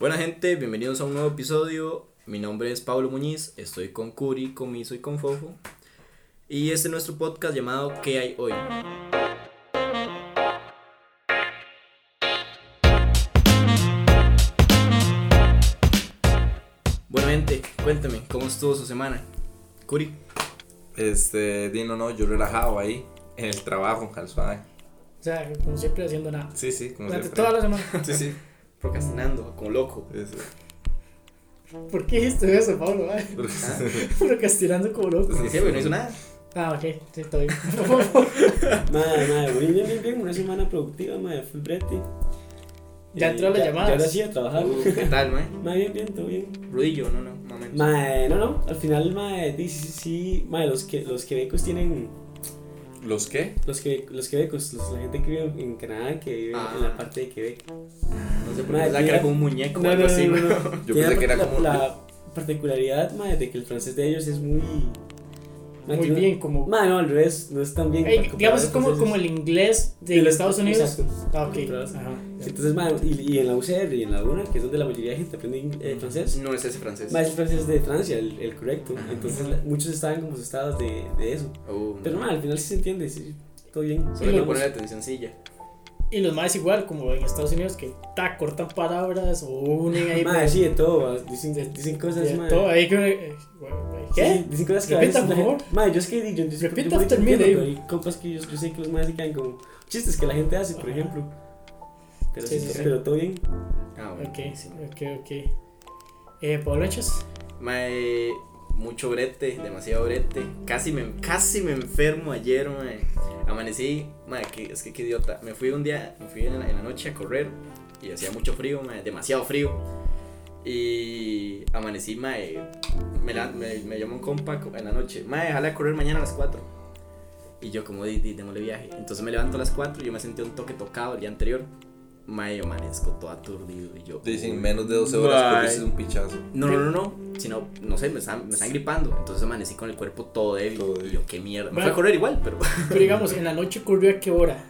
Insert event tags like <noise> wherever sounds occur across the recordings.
Buena gente, bienvenidos a un nuevo episodio. Mi nombre es Pablo Muñiz, estoy con Curi, con Miso y con Fofo. Y este es nuestro podcast llamado ¿Qué hay hoy? Bueno gente, cuéntame, ¿cómo estuvo su semana? Curi. Este, Dino, no, yo relajado ahí, en el trabajo, al suave. O sea, como siempre haciendo nada. Sí, sí, como Durante siempre. toda la semana. <laughs> Sí, sí. Procrastinando, como loco. sí, sí. ¿Por qué dijiste eso, Pablo? Ay, Procrastinando como loco. Sí, güey, no hizo nada. Ah, ok, sí, bien. <laughs> Madre, madre, bien, bien, bien, bien, una semana productiva, madre, full brete. Ya entró las llamadas. Ya ahora sí a trabajar. Uh, ¿Qué tal, mae? <laughs> Madre, bien, bien, todo bien. Rudillo, no, no, menos. Madre, no, no, al final, madre, sí, sí, sí, madre, los, que, los quebecos tienen, ¿Los qué? los, que, los quebecos, los, la gente que vive en Canadá, que vive Ah. en la parte de Quebec. No sé pensaba que era como un muñeco o No, algo no, así, no, <laughs> Yo pensé que era la- como. La particularidad, madre, de que el francés de ellos es muy... Muy bien, como. Madre, no, al revés, no es tan bien. Comparado digamos, es como, como el inglés de, De los- Estados Unidos. exacto. Ah, ok. Ajá. Entonces, madre, y, y en la UCR y en la UNA, que es donde la mayoría de gente aprende eh, francés, No es ese francés. Más el francés de Francia, el, el correcto. Entonces la- muchos estaban como asustados de, de eso. Oh, Pero no, al final sí se entiende, sí, todo bien. Solo hay que Digamos, ponerle atención silla. Y los más igual, como en Estados Unidos, que ta, cortan palabras o unen ahí. Madre, sí, de todo, dicen, dicen cosas, de madre. todo ahí que. eh, Sí, ¿Qué? dicen cosas que Repita, a veces por favor. gente- Madre, yo es que yo, yo, yo, Repita yo yo, yo sé que los más se quedan como chistes que la gente hace, por ejemplo. Pero Sí, sí, sí, sí. pero todo bien. Ah, bueno. Ok, ok, ok. Eh, Pablo Hechos. Mae, mucho brete, demasiado brete. Casi me, casi me enfermo ayer, mae. Amanecí, mae, que, es que qué idiota. Me fui un día, me fui en la, en la noche a correr y hacía mucho frío, mae, demasiado frío. Y amanecí, mae, me, la- me, me llamó un compa co- en la noche. Mae, déjale a correr mañana a las 4. Y yo como, di, di, démosle viaje. Entonces me levanto a las 4 y yo me sentí un toque tocado el día anterior. Mae, yo amanezco todo aturdido y yo... Dicen menos de 12 horas Bye. corriste un pichazo. No, no, no, no, sino, no sé, me están, me están gripando. Entonces amanecí con el cuerpo todo débil. Todo Y débil. yo, qué mierda. Me Bueno. fui a correr igual, pero Pero digamos, en la noche corrió a qué hora?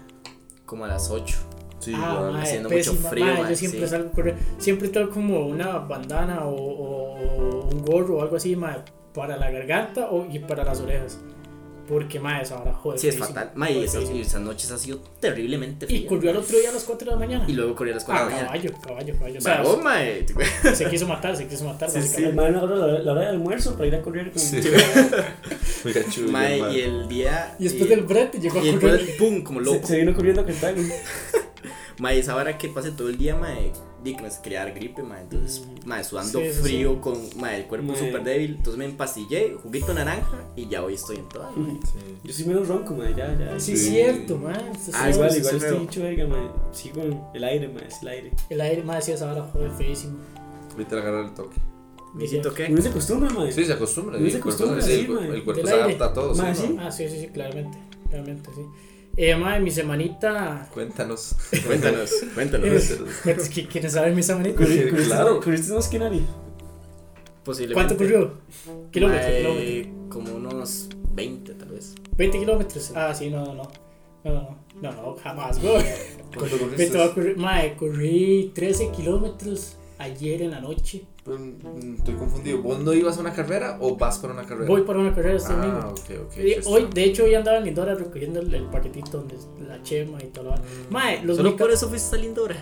como a las 8. Sí, ah, igual. mae, haciendo pésima, mucho frío, mae, mae, yo siempre sí. salgo a correr. Siempre tengo como una bandana o, o un gorro o algo así, mae, para la garganta o, y para las orejas. Porque, mae, esa hora joder. Sí, es fatal. Mae, y esas, y noches ha sido terriblemente Y frío. corrió al otro día a las 4 de la mañana. Y luego corrí a las 4 Ah, de la mañana. caballo, caballo, caballo. O sea, mae. <laughs> se quiso matar, se quiso matar. Sí, sí. Hermano, ahora la, la hora del almuerzo para ir a correr con. Sí. <laughs> Muy cachudo, Mae, mae. y el día. Y después y- del brete llegó a Y correr. después, pum, como loco. se vino corriendo a Cartago. <laughs> Mae, esa hora que pasé todo el día, mae, di que me quería dar gripe, mae. Entonces, mae, sudando Sí, sí, frío, con, mae, el cuerpo Mae. súper débil. Entonces me empastillé, juguito naranja y ya hoy estoy en toda. mae. Sí. Yo soy menos ronco, madre, ya, ya. Sí, Sí. cierto, mae. Ah, sí, igual, sí, igual sí, estoy feo. hecho verga, madre. Sí, con el aire, madre, es el aire. El aire, mae, decía esa hora, joder, feísimo. Ahorita agarrar el toque. Visito qué? Uno se acostumbra, madre. Sí, se acostumbra. Uno sí, se el cuerpo, acostumbra, sí, sí, el, cuerpo- mae. el cuerpo se adapta a todo. sí, Mae, sí. Ah, sí, sí, sí, claramente. Claramente, sí. Eh, mae, mi semanita. Cuéntanos. Cuéntanos, <laughs> cuéntanos. Es que quieren saber mi semanita. Corriste- claro. Corriste más que nadie. Posiblemente. ¿Cuánto corrió? Kilómetros, Mae, kilómetros. Como unos 20 tal vez. 20 kilómetros. Ah, sí, no, no, no. No, no, no, no, jamás, güey. ¿Cuánto <laughs> correr. Mae, corrí 13 kilómetros ayer en la noche. Mm, Estoy confundido. ¿Vos no ibas a una carrera o vas para una carrera? Voy para una carrera este Ah, domingo. ok, ok. Y hoy, de hecho, hoy andaba en Lindora recogiendo el, el paquetito donde la chema y todo lo demás. Mae, los Solo por eso fuiste a Lindora.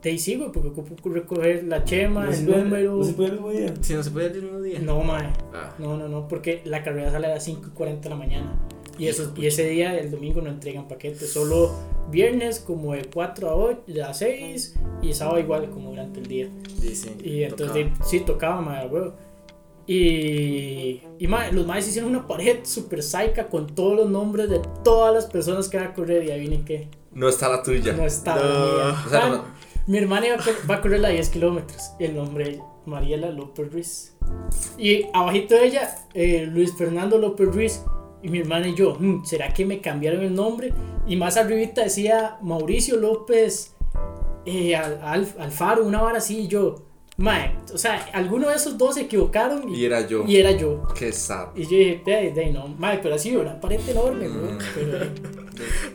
Te sí, güey, porque ocupo recoger la chema, No se el puede- número. No se puede el mismo día. Si no se puede el mismo día. No, mae. Ah. No, no, no, porque la carrera sale a las 5 y 40 de la mañana. Y, eso, y ese día, el domingo, no entregan paquetes. Solo viernes, como de 4 a, 8, a 6. Y sábado, igual, como durante el día. Dice. Y entonces, de- sí, tocaba, madre, huevo. Y, y los maes hicieron una pared super saica con todos los nombres de todas las personas que van a correr. Y adivinen qué. No está la tuya. No estaba. No. mía. O sea, no- Mi hermana iba a va a correr la 10 kilómetros. El nombre Mariela López Ruiz. Y abajito de ella, eh, Luis Fernando López Ruiz. Y mi hermana y yo, "Hmm, ¿será que me cambiaron el nombre? Y más arribita decía Mauricio López eh, Al- Al- Alfaro, una vara así. Y yo, Mae, o sea, alguno de esos dos se equivocaron y, Y era yo. y era yo. Qué sad. Y yo dije, de, de, no, mae, pero así, una pared enorme. Mm. Pero, eh,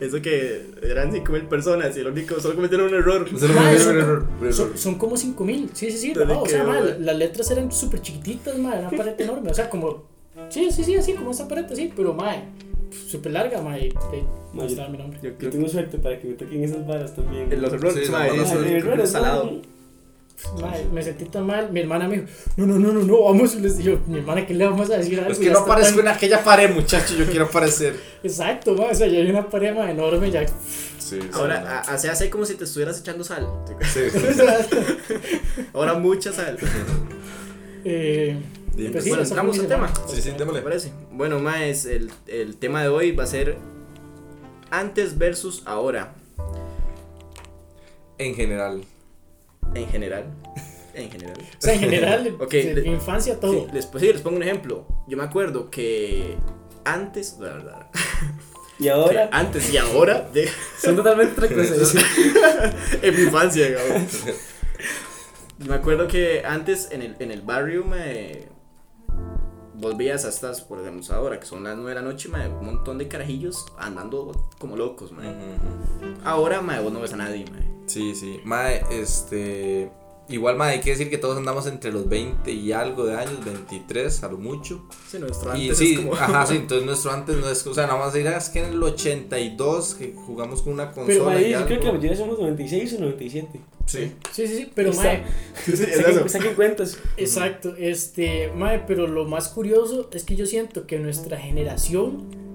<laughs> Eso que eran 5000 personas y el único solo cometieron un error. Son, un error, un son, error. son como 5000, sí, sí, sí. No, o sea, las letras eran súper chiquititas, mae, una pared enorme. O sea, como, sí, sí, sí, así como esta pared, así, pero mae, súper larga, mae. Mae, estaba mi nombre. Yo Yo tengo suerte para que me toquen esas varas también. los errores, Sí, mae, no, no, eso no, es salado. no. Mae, me sentí tan mal. Mi hermana me dijo, no, no, no, no, no, vamos. Y les digo, mi hermana, ¿qué le vamos a decir? a Es algo? que no aparezco tan- en aquella pared, muchacho. Yo quiero aparecer. <laughs> Exacto, mae, o sea, ya hay una pared mae, enorme, ya. Sí, sí. Ahora, hace hace como si te estuvieras echando sal. Sí. <laughs> Ahora mucha sal. eh, pues sí, bueno, fue entramos al tema. Sí, sí, démosle. ¿Te parece? Bueno, más el, el tema de hoy va a ser antes versus ahora, En general. en general. En general. O sea, en general, <laughs> Ok, de mi infancia, todo. Sí, les, pues sí, les pongo un ejemplo. Yo me acuerdo que antes, la verdad, Y que ahora antes y ahora, de- son totalmente otra cosa. <laughs> dice. <laughs> en mi infancia, digamos. Me acuerdo que antes en el, en el barrio me volvías a estas, por ejemplo, ahora que son las 9 de la noche, me, un montón de carajillos andando como locos. Ujú. Ahora, mae, vos no ves a nadie, mae. Sí, sí. Mae, este. Igual, mae, hay que decir que todos andamos entre los 20 y algo de años, 23 a lo mucho. Sí, nuestro Y antes sí, es como... ajá, sí, <laughs> entonces nuestro antes no es, o sea, nada más dirás es que en el 82 que jugamos con una consola Pero y yo creo que la mayoría somos 96 o 97. Sí. Sí, sí, sí, pero es <laughs> Saquen, cuentas. exacto, este, mae, pero lo más curioso es que yo siento que nuestra generación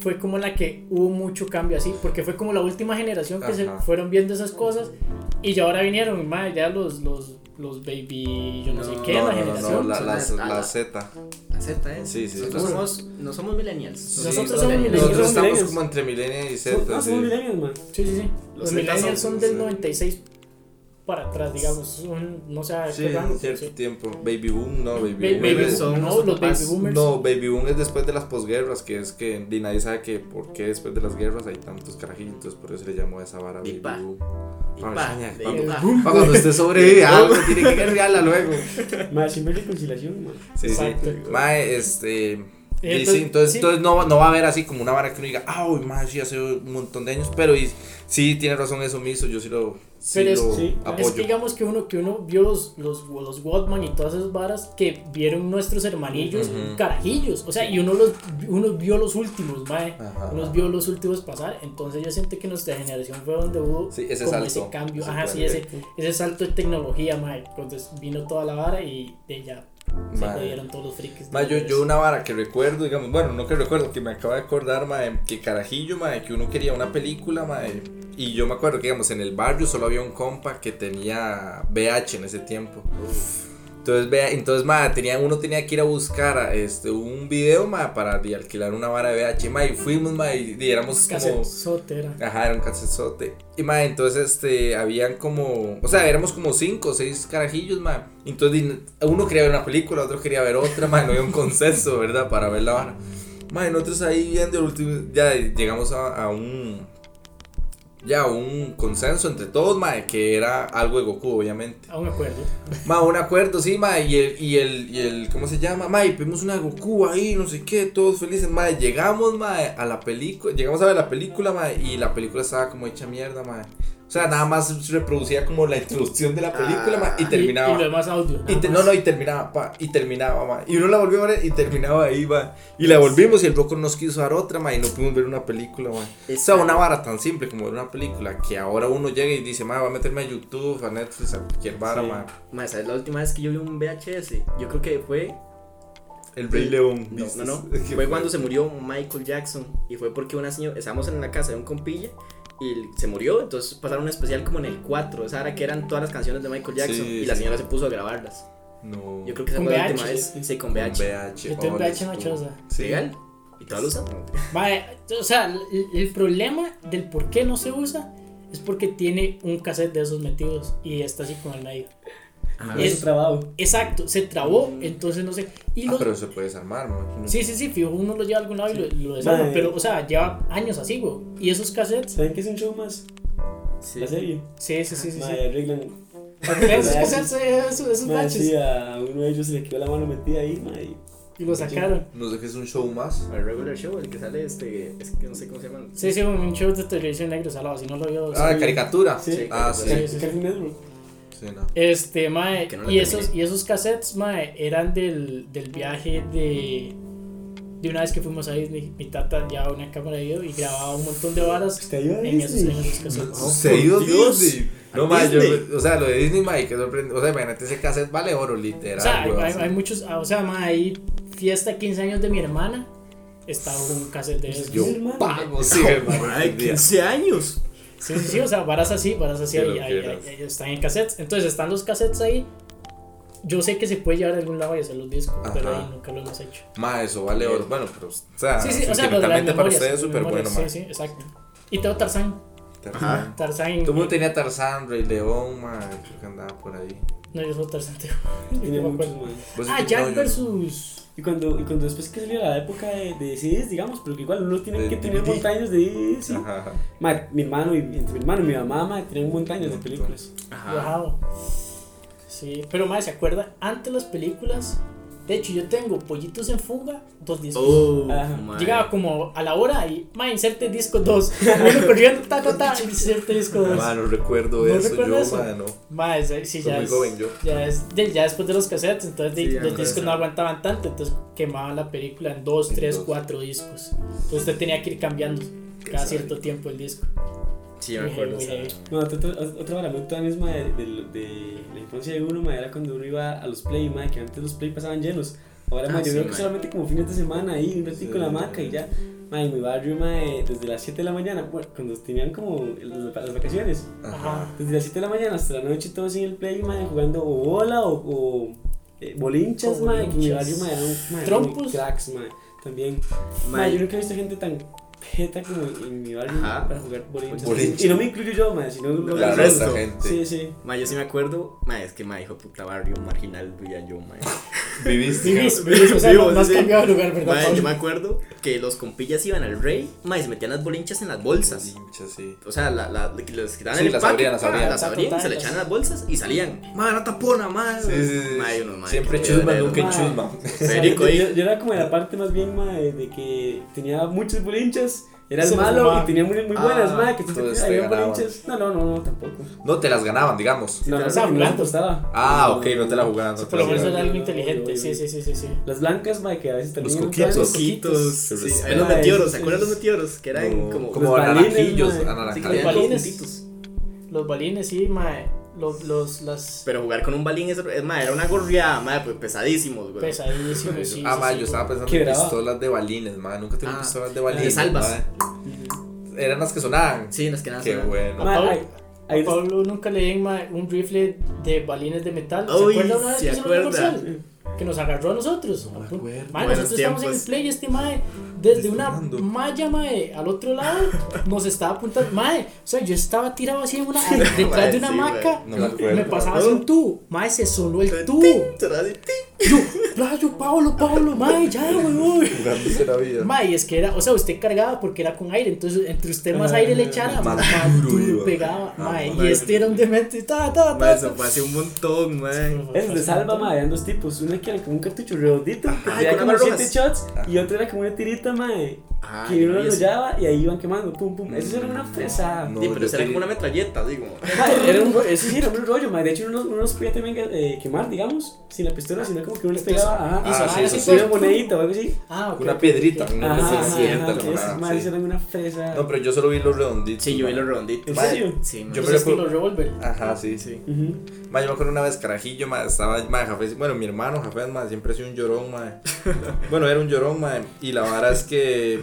fue como la que hubo mucho cambio así, porque fue como la última generación que se Ajá. fueron viendo esas cosas y ya ahora vinieron, mae, ya los, los, los baby, yo no, sé No, qué, No, la no, generación. la, la, la la- Z. La Z, ¿eh? Sí, sí, Nosotros sí. somos, no somos millennials. Sí, Nosotros sí, somos millennials. Nosotros estamos como entre millennials y Z. no, sí. somos millennials, man. Sí, sí, sí. Los Los, millennials son- son del sí. 96 para atrás, digamos, son, no sé Sí, rango, en cierto sí. tiempo. Baby Boom, no, Baby Baby, Boom. Baby son no, los baby boomers. No, Baby Boom es después de las posguerras, que es que di, nadie sabe que por qué después de las guerras hay tantos carajillos, entonces por eso le llamó a esa vara Baby Dipa. Boom. Dipa, dipa. Para cuando usted sobrevive a algo, tiene que guerrearla luego. <laughs> Más siempre hay reconciliación, man. Sí, sí. Exacto. Mae, este. y Entonces, sí, entonces, sí. entonces no, no va a haber así como una vara que uno diga, ah, uy, mae, sí, hace un montón de años, pero y, sí, tiene razón eso mismo, yo sí lo, sí Pero es- sí. Es que digamos que uno, que uno vio los, los, los Walkman y todas esas varas que vieron nuestros hermanillos Ujú. carajillos. O sea, y uno los uno vio los últimos, mae. Ajá. Uno vio los últimos pasar. Entonces yo siento que nuestra generación fue donde hubo Sí, ese como salto. ese cambio. Ese Ajá, sí, ese, ese salto de tecnología, mae. Cuando vino toda la vara y de ya se jodieron todos los frikis. Ma, yo, yo una vara que recuerdo, digamos, bueno, no que recuerdo, que me acabo de acordar, ma, que carajillo, ma, que uno quería una película, ma, y yo me acuerdo que, digamos, en el barrio solo había un compa que tenía VH en ese tiempo. Entonces, vea, entonces, ma, tenía, uno tenía que ir a buscar este, un video, ma, para de alquilar una vara de VH, ma, y fuimos, ma, y, y éramos como... Casetzote era. Ajá, era un casezote. Y ma, entonces este, habían como, o sea, éramos como cinco o seis carajillos, ma. Entonces uno quería ver una película, otro quería ver otra, ma, no había un consenso, ¿verdad? Para ver la vara. Ma, nosotros ahí viendo el último, ya llegamos a, a un, ya un consenso entre todos, ma, que era algo de Goku, obviamente. Aún me acuerdo. Ma, un acuerdo, sí, ma, y el, y el, y el, ¿cómo se llama? Ma, y vimos una Goku ahí, no sé qué, todos felices, ma, llegamos, ma, a la película, llegamos a ver la película, ma, y la película estaba como hecha mierda, ma. O sea, nada más reproducía como la introducción de la película, ma, y Ah. terminaba. Y, y lo demás audio. Y te- más. no, no, y terminaba, pa, y terminaba, ma. Y uno la volvió a ver y terminaba ahí, ma. Y la volvimos y el loco nos quiso dar otra, ma, y no pudimos ver una película, ma. O sea, una vara tan simple como ver una película que ahora uno llega y dice, ma, va a meterme a YouTube, a Netflix, a cualquier vara, Sí. ma. Ma, ¿sabes la última vez que yo vi un VHS? Yo creo que fue. El Rey León. No, no, no. <laughs> ¿Qué Fue cuando se murió Michael Jackson. Y fue porque una señora. Estábamos en la casa de un compilla. Y se murió. Entonces pasaron un especial como en el 4. Esa era que eran todas las canciones de Michael Jackson. Sí, y la sí. señora se puso a grabarlas. No. Yo creo que esa fue la VH, última vez. sí. Con Con VH. VH. Yo tengo VH choza. Sí. ¿Legal? ¿Y todas lo usan? Vaya, o sea, el, el problema del por qué no se usa es porque tiene un cassette de esos metidos y está así con el medio. Ajá. Es- trabajo. Exacto, se trabó, entonces no sé. Y Ah, los- pero se puede desarmar, imagino. Sí, sí, sí, fijo, uno lo lleva a algún lado y lo, lo desarma, Mae. pero, o sea, lleva años así, güey. Y esos cassettes, ¿Saben qué es un show más? Sí. La serie. sí, sí, sí, sí. sí. Mae, arreglan. Esos <laughs> cassettes, eh, esos, esos Mae, baches. sí, a uno de ellos se le quedó la mano metida ahí, y- Y lo sacaron. No sé qué es un show más. El regular show, el que sale este. Es que no sé cómo se llama. Sí, sí, un show de televisión negro salado. Si no lo vio. Ah, sí. caricatura. Sí. Ah, Sí, sí. sí, sí. Cartoon Network. Sí, no. Este, mae, no y, esos, y esos cassettes, mae, eran del, del viaje de, de una vez que fuimos a Disney. Mi tata llevaba una cámara de video y grababa un montón de varas ¿Usted iba a en esos. Se ido por Dios. Disney. No, ¿A ma, yo, Disney? o sea, lo de Disney, ma, que sorprende. O sea, imagínate ese cassette vale oro, literal. O sea, hay, hay- hay muchos, ah, o sea, mae, hay fiesta 15 años de mi hermana. Estaba un cassette de esos. Yo pago, sí, hermano. Ay, algún día. 15 años. Sí, sí, sí, o sea, varas así, varas así, ahí, ahí- ahí- están en cassettes. Entonces están los cassettes ahí. Yo sé que se puede llevar a algún lado y hacer los discos, pero ahí nunca lo hemos hecho. Ma, eso vale oro. Bueno, pero, o sea, Sí, sí, o sea, lo de las sentimentalmente para memorias. ustedes es súper bueno, ma. Sí, sí, exacto. Y tengo Tarzán. Tarzán. Tarzán. Todo el mundo tenía Tarzán, Rey León, ma, creo que andaba por ahí. No, yo soy. <laughs> Pues Ah, Jack versus. Y cuando, y cuando después que salió la época de, de CDs, digamos, pero que igual uno tiene De que tener montañas de sí. Ajá. Ma, mi hermano y entre mi hermano y mi mamá, ma, tenían montañas de películas. Ajá. Wow. Sí, pero más, ¿se acuerda? Antes las películas. De hecho, yo tengo Pollitos en Fuga, dos discos. Oh, mae. Llegaba como a la hora y, ma, inserte disco 2. Uno <laughs> corriendo, ta, ta, ta, inserte disco 2. Ma, no recuerdo ¿No eso, recuerda yo, eso? ma, no. Ma, ese- sí, ya muy es, joven yo. Ya, es, ya después de los cassettes, entonces Sí, los discos es- no aguantaban tanto, entonces quemaban la película en dos, En tres, dos. cuatro discos. Entonces usted tenía que ir cambiando cada sabe. cierto tiempo el disco. Sí, me acuerdo. muy heavy. No, otra, otra, otra vara muy tuanis, ma, de, de, de la infancia de uno, ma, era cuando uno iba a los play, ma, que antes los play pasaban llenos. Ahora, ma, Ah, yo sí, creo que ma. solamente como fines de semana ahí, un ratito Sí, en la sí, hamaca y ya. Ma, en mi barrio, ma, desde las 7 de la mañana, bueno, cuando tenían como las, vacaciones, Ajá. desde las 7 de la mañana hasta la noche todos en el play, ma, jugando o bola o, o eh, bolinchas, O ma, que en mi bolinchas. barrio, ma, eran ma, Trompos. cracks, ma, también. Ma, yo nunca he visto gente tan jeta como en mi barrio Ajá. para jugar bolinchas. Bolinchas. Y no me incluyo yo, ma, sino lo La resta gente. Sí, sí. mae, yo sí me acuerdo. Mae, es que mae, hijo puta barrio marginal, vivía yo, mae. <laughs> Viviste. Vivís, vivís, o sea, Vivo, no, no has sí, cambiado de lugar, ¿verdad? Yo me acuerdo que los compillas iban al rey, mae, se metían las bolinchas en las bolsas. Bolinchas, sí. O sea, la, la, que les quitaban Sí, el las abrían, las abrían. las abrían, Total, se le echaban las bolsas y salían. Mae, la tapona, mae. Sí, sí, sí. Siempre chusma, nunca en chusma. Yo, era como de la parte más bien, ma, de, de que tenía muchos bolinchas. Era el los malo fumaba. y tenía muy, muy buenas, Ah, ma, que te te había ganaban. bolinchas. No, no, no, no, tampoco. No te las ganaban, digamos. No, no, estaba se jugando. apostaba. Ah, ok, no te la jugaban. no Por lo menos era algo inteligente. Sí, sí, sí, sí, sí. Las blancas, ma, que a veces también. Los coquitos. blancos. Coquitos. Sí, los meteoros, ¿se acuerdan los meteoros? Que eran No, como. como Los balines, naranjillos, anaranjados. tenían como balines. Los balines, sí, mae. Los, los, las Pero jugar con un balín es, es mae, era una gorriada, mae, pues pesadísimos, güey. pesadísimos, <laughs> sí. ah, sí, ma, sí, yo estaba pensando en pistolas de balines, ma. Nunca tuve Ah, pistolas de de balines. salvas. ma. Eran las que sonaban. Sí, las que nada Qué sonaban. bueno. Ma, Pablo- hay- hay- A Pablo nunca le di mae, un rifle de balines de metal. ¿Se Uy, acuerda una vez se que hizo acuerda. Que nos agarró a nosotros. No me A acuerdo. Buenos nosotros estamos en el play y este mae, desde una malla, mae, al otro lado, <laughs> nos estaba apuntando. Mae, o sea, yo estaba tirado así en una, detrás Mae, de una sí, hamaca. No me acuerdo. me pasaba así un tubo. Mae, se sonó el tubo. Yo, playo, Pablo, Pablo, mae, ya, <laughs> weón. Jugándose la vida. Mae, es que era, o sea, usted cargaba porque era con aire, entonces entre usted más aire le echara, más duro pegaba, Ah, mae, y mae. este era un demente, ta, ta, Mae, ta. eso fue hace un montón, mae. Esos de salva, ma, eran dos tipos. Uno que era como un cartucho redondito, que tenía como armas 7 rojas. shots, y otro era como una tirita, ma, Ah, que uno lo eso. enrollaba y ahí iban quemando, pum, pum. Eso era una fresa. No, Sí, pero eso era tenía- como una metralleta. <laughs> Ajá, era un, eso sí, era un rollo, ma. De hecho, uno, uno los podía también eh, quemar, digamos, sin la pistola, sino como que uno les pegaba, ajá, Ah, sí, sonaba eso sí. una monedita o algo así. Ah, ok. Una piedrita. ok. una Ajá, se ajá, madres sí. eran una fresa. No, pero yo solo vi los redonditos. Sí, yo vi los redonditos. ¿En Mae, serio? Sí, mae. Yo me estilo recuerdo- revolver. Ajá, sí, sí. Ujú. Ma, yo me acuerdo una vez, carajillo, ma, estaba, ma, Jafé, bueno, mi hermano, Jafé, ma, siempre ha sido un llorón, ma. <laughs> bueno, era un llorón, ma, y la vara es <laughs> que,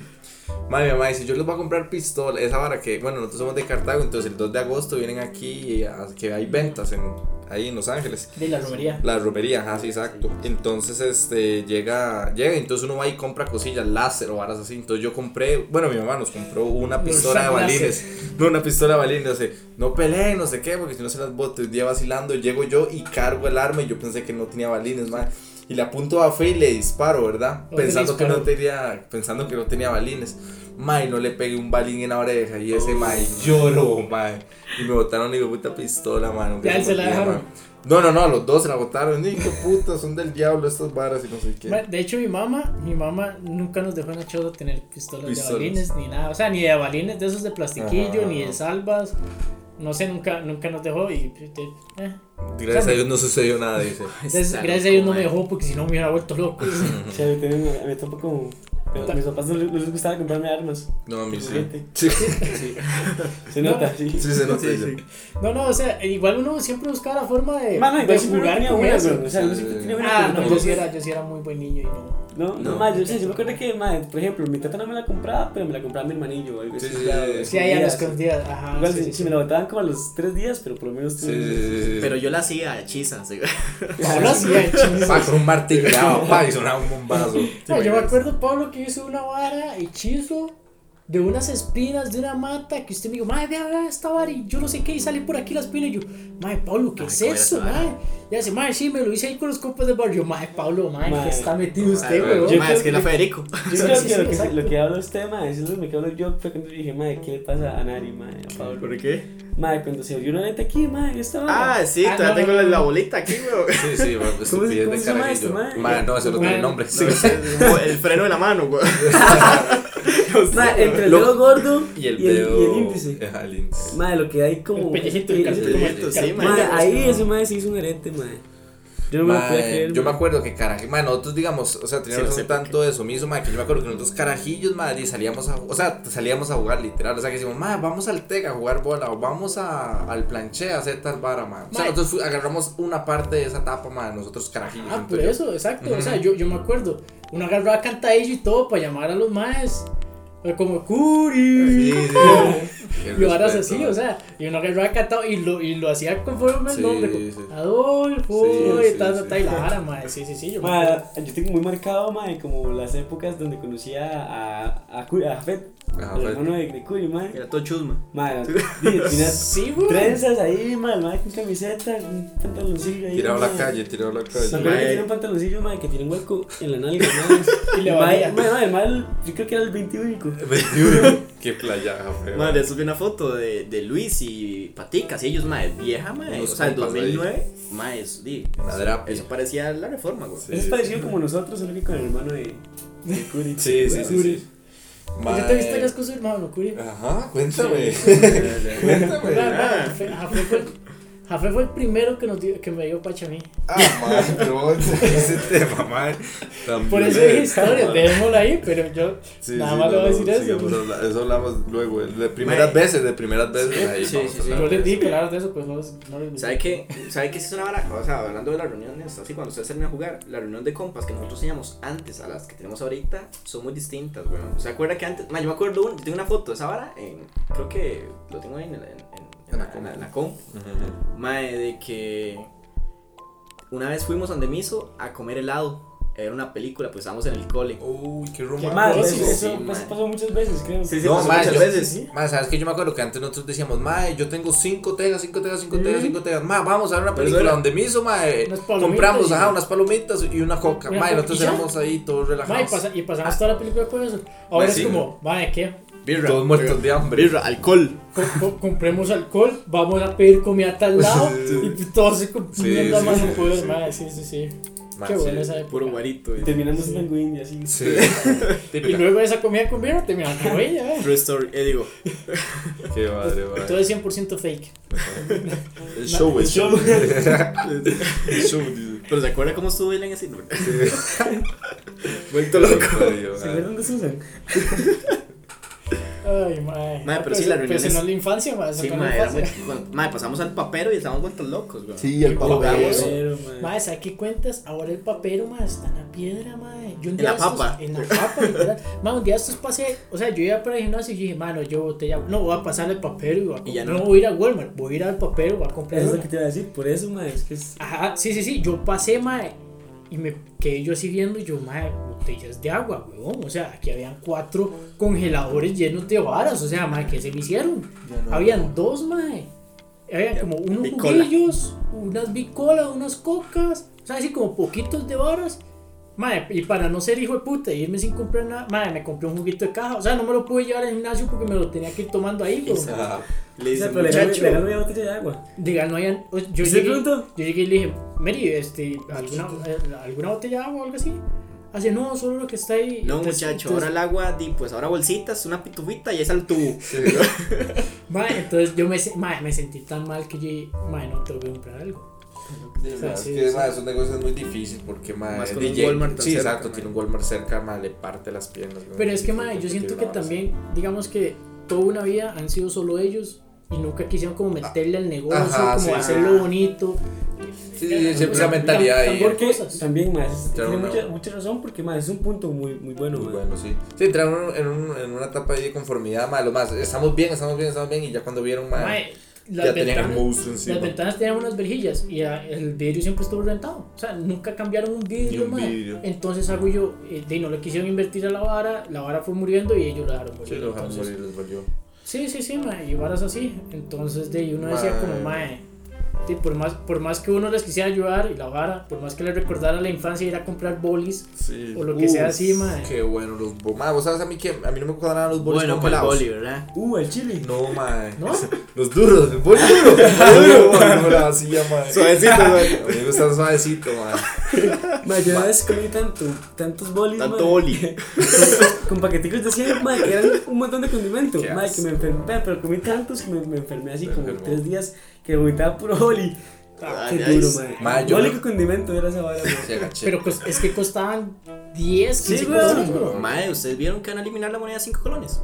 ma, mi mamá dice, yo les voy a comprar pistola, esa vara que, bueno, nosotros somos de Cartago, entonces el 2 de agosto vienen aquí, a, que hay ventas en, ahí en Los Ángeles. De la romería. La romería, ajá, sí, exacto. Entonces, este, llega, llega, entonces uno va y compra cosillas, láser o varas así. Entonces yo compré, bueno, mi mamá nos compró una <laughs> pistola de balines. No, una pistola de balines, o sea, no peleen, no sé qué, porque si no se las bote. Un día vacilando, llego yo y cargo el arma y yo pensé que no tenía balines, man. Y le apunto a fe y le disparo, ¿verdad? ¿Dónde Pensando que no tenía, pensando que no tenía balines. Mae, no le pegué un balín en la oreja y ese mae lloró, mae. Y me botaron y puta pistola, mano. Ya, él se la dejaron. No, no, no, a los dos se la botaron. Ni qué puta, son del diablo estas varas y no sé qué. De hecho, mi mamá, mi mamá nunca nos dejó en choza tener pistolas, Pistolas. de balines ni nada. O sea, ni de balines de esos de plastiquillo, Ajá. ni de salvas. No sé, nunca, nunca nos dejó y. eh. Gracias o sea, a Dios no sucedió nada, dice. <laughs> Entonces, gracias a loco, Dios no me dejó porque si no me hubiera vuelto loco. O sea, una- me topo como. pero a mis papás no les, no gustaba comprarme armas. No, a mí sí. Juguete. <laughs> Sí, Se No. nota, sí. sí se nota. Sí, sí. No, no, o sea, igual uno siempre buscaba la forma de, Mano, de jugar con eso. O sea, uno Sí, siempre sí. tenía buenas. Ah, no, yo sí, era, yo sí era muy buen niño y no. No, no, No. ma, yo, o sea, yo me acuerdo que, por ejemplo, mi tata no me la compraba, pero me la compraba mi hermanillo. algo Sí, así, sí, sí. Sí, ahí a las escondidas. Ajá. Igual sí, si, sí, si sí. me la botaban como a los tres días, pero por lo menos Sí, tres sí, días. sí, sí. Pero yo la hacía a hechizas. ¿sí? <laughs> Pablo hacía hechizos. <laughs> Pa, con un martillo, <laughs> pa, y sonaba un bombazo. No, yo me acuerdo, Pablo, que hizo una vara, hechizo, de unas espinas de una mata, que usted me dijo, madre, vea, vea esta vara, y yo no sé qué, y sale por aquí la espina, y yo, madre, Pablo, ¿qué Ay, es ¿cómo era eso, vara? madre? Y hace, madre, sí, me lo hice ahí con los compas del barrio, madre, Pablo, madre, Madre. que está metido usted, Madre, weón. yo- Ma, es que era Federico. Yo <laughs> creo que, lo, que lo que habla usted, ma, eso es lo que hablo yo, fue cuando dije, ma, ¿qué le pasa a Nari, ma, a Pablo? ¿Por qué? Ma, cuando se abrió una neta aquí, ma, y esta Ah, sí, Ah, todavía no, tengo no, la, no. la bolita aquí, weón. <laughs> Sí, sí, bueno, ¿Cómo se- estupidez cómo de carajillo. esto, mae? Ma, no, ese no tiene nombre. El freno de la mano, weón. <laughs> Ma, entre el Lo- dedo gordo <laughs> Y el y el, dedo. y el índice. <laughs> Ajá, el índice. Ma, lo que hay como. El pellejito, el pellejito, sí. Ma, ahí ese ma se hizo un herente, ma. Yo no me creer. yo acuerdo que carajillo, mae, nosotros digamos, o sea, teníamos Sí, tanto de sumiso, mae, que yo me acuerdo que nosotros carajillos, madre, y salíamos a, o sea, salíamos a jugar literal, o sea, que decimos, madre, vamos al Tega a jugar bola, o vamos a, al planche a hacer tal vara, madre. O sea, nosotros fu- agarramos una parte de esa etapa, madre, nosotros carajillos. Ah, por yo. eso, exacto. O sea, yo, yo me acuerdo. Uno agarraba cantadillo y todo para llamar a los maes. Como Curi. Sí, sí. Y respeto, así, o sea, y uno agarraba cantado y lo, y lo hacía conforme el Sí, nombre. como, Adolfo, Sí, y sí, tal, sí. tal, y la vara. Sí, sí, sí. Yo Ma, yo tengo muy marcado, ma, como las épocas donde conocía a, a, Cu- a Jafet, Ajá, el fue- hermano de, de Curi, ma. Era todo chusma. Ma, dije, <laughs> tenía Sí, güey. trenzas ahí, ma, el ma con camiseta, un pantaloncillo ahí. Tirado a la calle, tirado a la Me calle. acuerdo que tiene un pantaloncillo, ma, que tiene un hueco en la nalga, ma. <laughs> Y le El ma- valía. ma, no, el mal, yo creo que era el 21. <laughs> Qué playa, feo. Madre, subí una foto de, de Luis y Paticas, y ellos, madre, vieja, madre. Unos O sea, en compas ahí. 2009, madre, eso, eso, eso parecía la reforma, güey. Sí. Eso es parecido como nosotros, solo que con el hermano de. Sí, sí, sí. Sí. Yo te las cosas, hermano, Curi. Ajá, cuéntame. <laughs> Cuéntame. fue el- Jafé fue el primero que, nos dio, que me dio pacha a mí. Ah, man, pero <laughs> ese tema, man. También. Por eso dije historias, <laughs> dejémoslo ahí, pero yo Sí, nada sí, más le no, voy a decir no, eso. habla- Eso hablamos luego. De primeras veces, de primeras veces. Ahí Sí, sí, sí. Yo les dije que hablar de eso, pues no, no les. ¿Sabe qué? ¿Sabe qué es una vara? O sea, hablando de las reuniones, así cuando ustedes salen a jugar, la reunión de compas que nosotros teníamos antes a las que tenemos ahorita son muy distintas, güey. ¿Se acuerda que antes? Ma, yo me acuerdo, un- yo tengo una foto de esa vara, en, creo que lo tengo ahí en, el- en, en- la, en la- en la comp. Ujú. Mae, de que una vez fuimos a Miso a comer helado. Era una película, pues estábamos en el cole. Uy, qué romántico. Eso, sí, eso, sí, eso mae. pasó muchas veces, creo. Sí, sí, No, pasó mae, muchas yo- veces. sí. Mae, sabes que yo me acuerdo que antes nosotros decíamos, mae, yo tengo cinco tegas, cinco tegas, cinco tegas, cinco tegas. Mae, vamos a ver una película era- donde mae, Unas palomitas compramos, ajá, unas palomitas y una coca. Coca nosotros éramos ahí todos relajados. pasa- y pasamos toda la película con eso. Ahora Ma, es sí. como, vaya, ¿qué? Birra. Todos muertos de hambre. Birra, alcohol. Co- co- compremos alcohol, vamos a pedir comida a tal lado <laughs> y pues todos se comiendo Sí, más sí, no sí, puedo, sí. sí, sí, sí. Qué sí. buena esa época. Puro guarito. Y terminamos en y así. Sí. <laughs> Y luego esa comida con birra terminamos con ella, eh. True story. Eh, digo, <laughs> Qué madre, mae. Todo es 100% fake. El show, el show. El show, pero ¿se acuerda cómo estuvo él en ese? Vuelto loco. ¿Se acuerdan de Susan? Ay, mae. Mae, pero Pues- sí, la pues reunión ese es- no es la infancia, mae. Sí, la mae, era muy- mae, pasamos al papero y estábamos vueltos locos, güey. Sí, el Jugamos. papel. Pero, mae. ¿sabes qué cuentas? Ahora el papero, mae, está en la piedra, mae. Yo un En día la estos- papa. En la papa, literal. Mae, un día estos pasé, o sea, yo iba para el gimnasio y dije, mano, yo botella, no, voy a pasar el papero y voy a Y ya comprar- no. no voy a ir a Walmart, voy a ir al papero, voy a comprar Eso es lo que te iba a decir, por eso, mae, es que es... Ajá, sí, sí, sí, yo pasé, mae, y me quedé yo así viendo, y yo, mae, botellas de agua, weón, o sea, aquí habían cuatro congeladores llenos de varas, o sea, mae, ¿qué se me hicieron? Habían dos, mae, habían Ya, como unos bicola. juguillos, unas bicolas, unas cocas, O sea, así como poquitos de varas. Mae, y para no ser hijo de puta y irme sin comprar nada, mae, me compré un juguito de caja. O sea, no me lo pude llevar al gimnasio porque me lo tenía que ir tomando ahí, pero. Ajá. Le O sea, dice, pero muchacho. le una botella de agua. Diga, no hayan. Yo ¿Usted llegué, yo llegué y le dije, Mary, este, ¿alguna, eh, ¿alguna botella de agua o algo así? Hace, no, solo lo que está ahí. No, Entonces- muchacho, entonces- ahora el agua, di, pues ahora bolsitas, una pitufita y es al tubo. Sí, <laughs> Mae, entonces yo me, mae, me sentí tan mal que yo dije, mae, no tengo que comprar algo. Sí, O sea, es sí, que sí. ma, esos negocios es muy difícil porque ma, Más con un DJ Walmart tan sí, cerca, exacto, tiene un Walmart cerca, ma, le parte las piernas. Pero es que, mae, yo siento que también, digamos que toda una vida han sido solo ellos y nunca quisieron como meterle al negocio, Ajá, como sí. hacerlo bonito. Sí, sí, sí, esa mentalidad ahí. Porque cosas. también, más, tiene mucha, mucha razón porque, más, es un punto muy, muy bueno, Muy bueno, sí. Sí, entraron en, un- en una etapa ahí de conformidad, ma, lo más, estamos bien, estamos bien, estamos bien, y ya cuando vieron, ma, Ya las tenían ventanas, encima. las ventanas tenían unas verjillas y el vidrio siempre estuvo rentado. O sea, nunca cambiaron un vidrio, un vidrio. Entonces hago yo, eh, de no le quisieron invertir a la vara, la vara fue muriendo y ellos la dejaron morir. Sí, lo dejaron Entonces, morir, les valió. Sí, sí, sí, mae, y varas así. Entonces, de ahí uno decía Mae. como, mae, sí, por, más, por más que uno les quisiera ayudar y la vara, por más que les recordara la infancia ir a comprar bolis Sí. o lo que sea así, mae. Qué bueno los bolis. Vos sabes a mí que a mí no me gustan nada los bolis Bueno, con el congelados. boli, ¿verdad? Uh, el chile. No, ma. ¿No? <laughs> Los duros, el boli duro. <laughs> El duro, ma, no la vacía, ma. Suavecito, <laughs> güey. A mí me gusta suavecito, ma. Ma, yo una vez comí tanto, tantos bolis, Tanto ma, boli. con, con paqueticos de 100, ma, que eran un montón de condimento. <laughs> Ma, que me enfermé, pero comí tantos que me, me enfermé así como enfermó. tres días que vomitaba puro boli. Ah, Qué duro, ma. Ma, yo no- con condimento era esa vara. Sí. Pero pues es que costaban 10, Sí, 15 weón. colones, bro. Mae, ¿ustedes vieron que van a eliminar la moneda de 5 colones?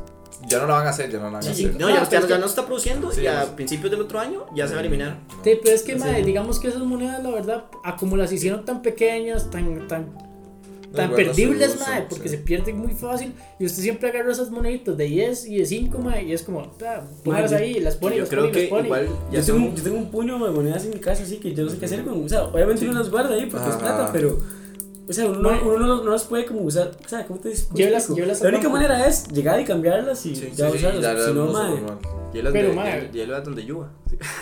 Ya no la van a hacer, ya no la van a hacer. No, ya, pero ya, ya que- no está produciendo Sí, y ya a no. principios del otro año ya se va a eliminar. Sí, pero es que, Sí. mae, digamos que esas monedas, la verdad, a como las hicieron tan pequeñas, tan, tan, tan bueno, perdibles, sí, porque sí. se pierden muy fácil. Y usted siempre agarra esas moneditas de 10 y de 5, mae, y es como, yo- ahí, las pone, Yo las creo pone, las que pone. igual ya Yo tengo, un- son- yo tengo un puño de monedas en mi casa, así que yo no sé qué hacer con. O sea, obviamente uno las guarda ahí porque es Ajá. plata, pero. O sea, uno, uno no, no las puede como usar. O sea, ¿cómo te dices? Llévelas a La única manera es llegar y cambiarlas y Sí, ya sí, sí, usarlas. ya si no, normal. Hielas Pero, de- mae. hielas donde llueva.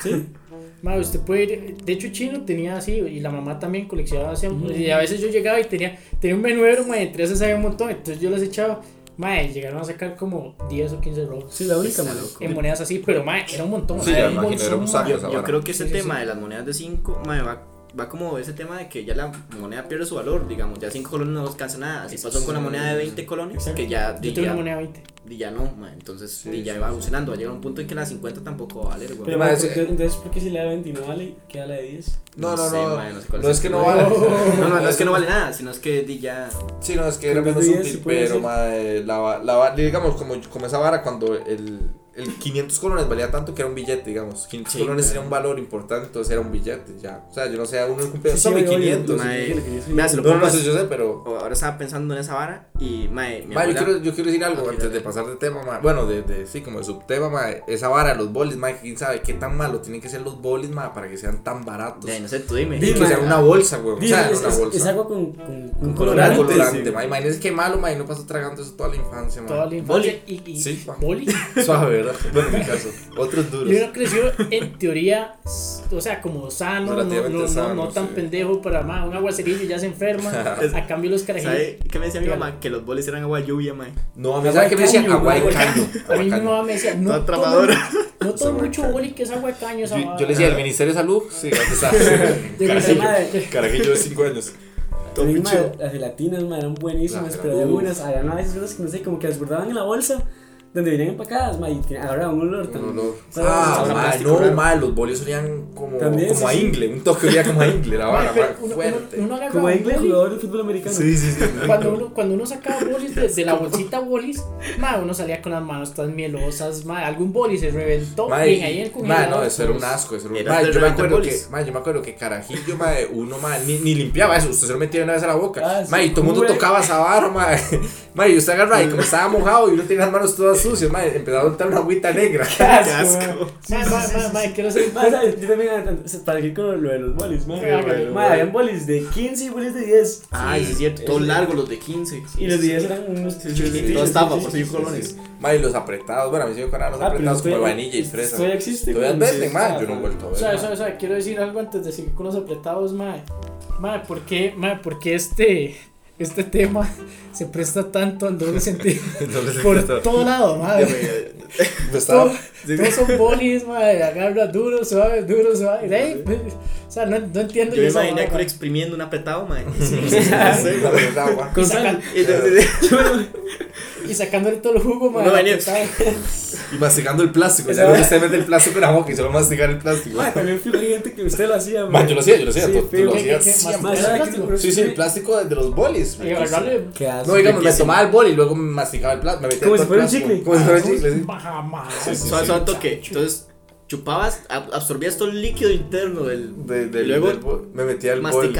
Sí. <laughs> Mae, usted puede ir, de hecho Chino tenía así, y la mamá también coleccionaba así, Ujú. y a veces yo llegaba y tenía, tenía un menuero, mae, entre esas había un montón, entonces yo las echaba, mae, llegaron a sacar como 10 o 15 robos. Sí, la única loco. En monedas así, pero mae, era un montón. Sí, imagino, era un esa Yo vara. creo que ese Sí, sí, tema sí. de las monedas de 5 va, va como ese tema de que ya la moneda pierde su valor, digamos, ya 5 colones no alcanza nada. Así pasó con la moneda de 20 colones, Exacto. que ya, Yo tengo ya, una moneda 20. Di ya no, ma, entonces Sí, di ya sí, va sí. evolucionando, va a llegar un punto en que la 50 tampoco va a valer, güey. Pero, mae, mae, ¿por qué- entonces, ¿por qué si le da 20 y no vale? ¿Qué la de 10? No, no, sé, no. ma, sé No es que no vale. No, no, no es que no vale nada, sino es que di ya. Sí, no, es que era menos los días útil, sí puede pero ser. mae, la, la, digamos, como, como esa vara cuando el, el 500 colones valía tanto que era un billete, digamos. 500 Sí, colones mae. era un valor importante, entonces era un billete, ya. O sea, yo no sé, uno cumple Sí, sí, obvio, 500. obvio, mae. yo lo No, no, sé, yo sé, pero... Ahora estaba pensando en esa vara y, mae, mi Ma, yo abuela- quiero, yo quiero decir algo Ok, antes dale. de pasar de tema, ma. Bueno, de, de, sí, como de subtema, ma. Esa vara, los bolis, ma, quién sabe qué tan malo tienen que ser los bolis, ma, para que sean tan baratos. Ya, no sé, tú dime. Y Dime, que sea ma. una bolsa, güey. O sea, es, una es- bolsa. es agua con, con, con Con colorante. colorante, colorante, sí. ma. Imagínense qué malo, ma, y no pasó tragando eso toda la infancia, ma. Toda la infancia y, y Sí, pa. boli. <laughs> Suave, ¿verdad? Bueno, en mi caso. Otros Y duros. uno creció en teoría, o sea, como sano, no, no, sano, no tan sí. pendejo para más, un aguacerillo ya se enferma. <laughs> a cambio los carajillos. ¿Sabe qué me decía mi mamá? Que los bolis eran agua lluvia, mae. No, a mí, ¿sabes qué me decían? Caño, Agua de caño. A mí mi mamá me decía, no tomen, no tomen mucho boli que es agua de caño esa Yo, vara". yo le decía, el Ministerio de Salud, sí, ¿dónde está? <laughs> De <laughs> Carajillo. de 5 años. Las gelatinas eran buenísimas, pero había gelatinas. unas, había a veces unas que no sé, como que las guardaban en la bolsa donde venían empacadas, ma, y ahora un olor tan. Un olor. Ah, Sabor a ma, plástico no, ma, los bolis olían como, También, como sí, a sí. ingle, un toque olía como a ingle, la <laughs> vara, uno, uno, fuerte. uno agarraba Como inglés, boli, jugador de fútbol americano. Sí, sí, sí. cuando uno, cuando uno sacaba bolis de, de la bolsita bolis, ma, uno salía con las manos todas mielosas, ma, algún boli se reventó Ma, y ahí en el ma, no, eso era un asco, eso era un Era ma, de yo me acuerdo que, bolis. ma, yo me acuerdo que carajillo, ma, uno, ma, ni, ni limpiaba eso, usted se lo metía una vez a la boca, Ah, ma, y todo el mundo tocaba esa vara, ma, <laughs> ma, y usted agarra y como estaba mojado y uno tenía las manos todas sucias, ma, empezaba a botar una agüita negra. <laughs> Qué asco, asco. ma. Ma, ma, ma, ma, quiero ser Ma, ¿sabes? Yo también para ir con lo de los bolis, ma. Ah, bueno, Ma, habían bolis de 15 y bolis de 10. Ay, sí, es cierto. Todos largos, los de 15. Y los de 10 eran unos chiquititos. todos tapas, sí, por sí, cinco sí, colones. sí. Ma, y los apretados, bueno, a mí sí me acuerdan los Ah, apretados como vainilla y fresa. Todavía existe. Todavía venden, ma, Ah, yo no he vuelto a O ver. o sea, o sea, quiero decir algo antes de seguir con los apretados, mae. Mae, ¿por qué, mae, por qué este, este tema se presta tanto al doble <laughs> sentido? Por todo lado, madre. estaba- Todo- Todos son bolis, madre. Agarra duro, suave, duro, suave. O sea, no, no entiendo Yo me imaginé a exprimiendo un apretado, <laughs> <laughs> Y sacándole todo el jugo, madre. No, venía-. Y masticando el plástico. O Esa- sea, usted mete el plástico en la boca y solo masticar el plástico. Mae, también fui gente que usted lo hacía, Man, yo lo hacía, yo lo hacía. Sí, to- pero- lo ¿Qué- hacía qué- qué? siempre. Mae, ¿Más ¿sabe plástico? qué? Sí, sí, el plástico de, los bolis. Y agarrarle. ¿Qué haces? No, digamos, me tomaba el boli y luego me masticaba el plástico. Me metía Como si fuera el un chicle. Como si fuera un chicle, Suave, toque. Entonces, chupabas, ab- absorbías todo el líquido interno del. De- del- y luego del me metía el bol.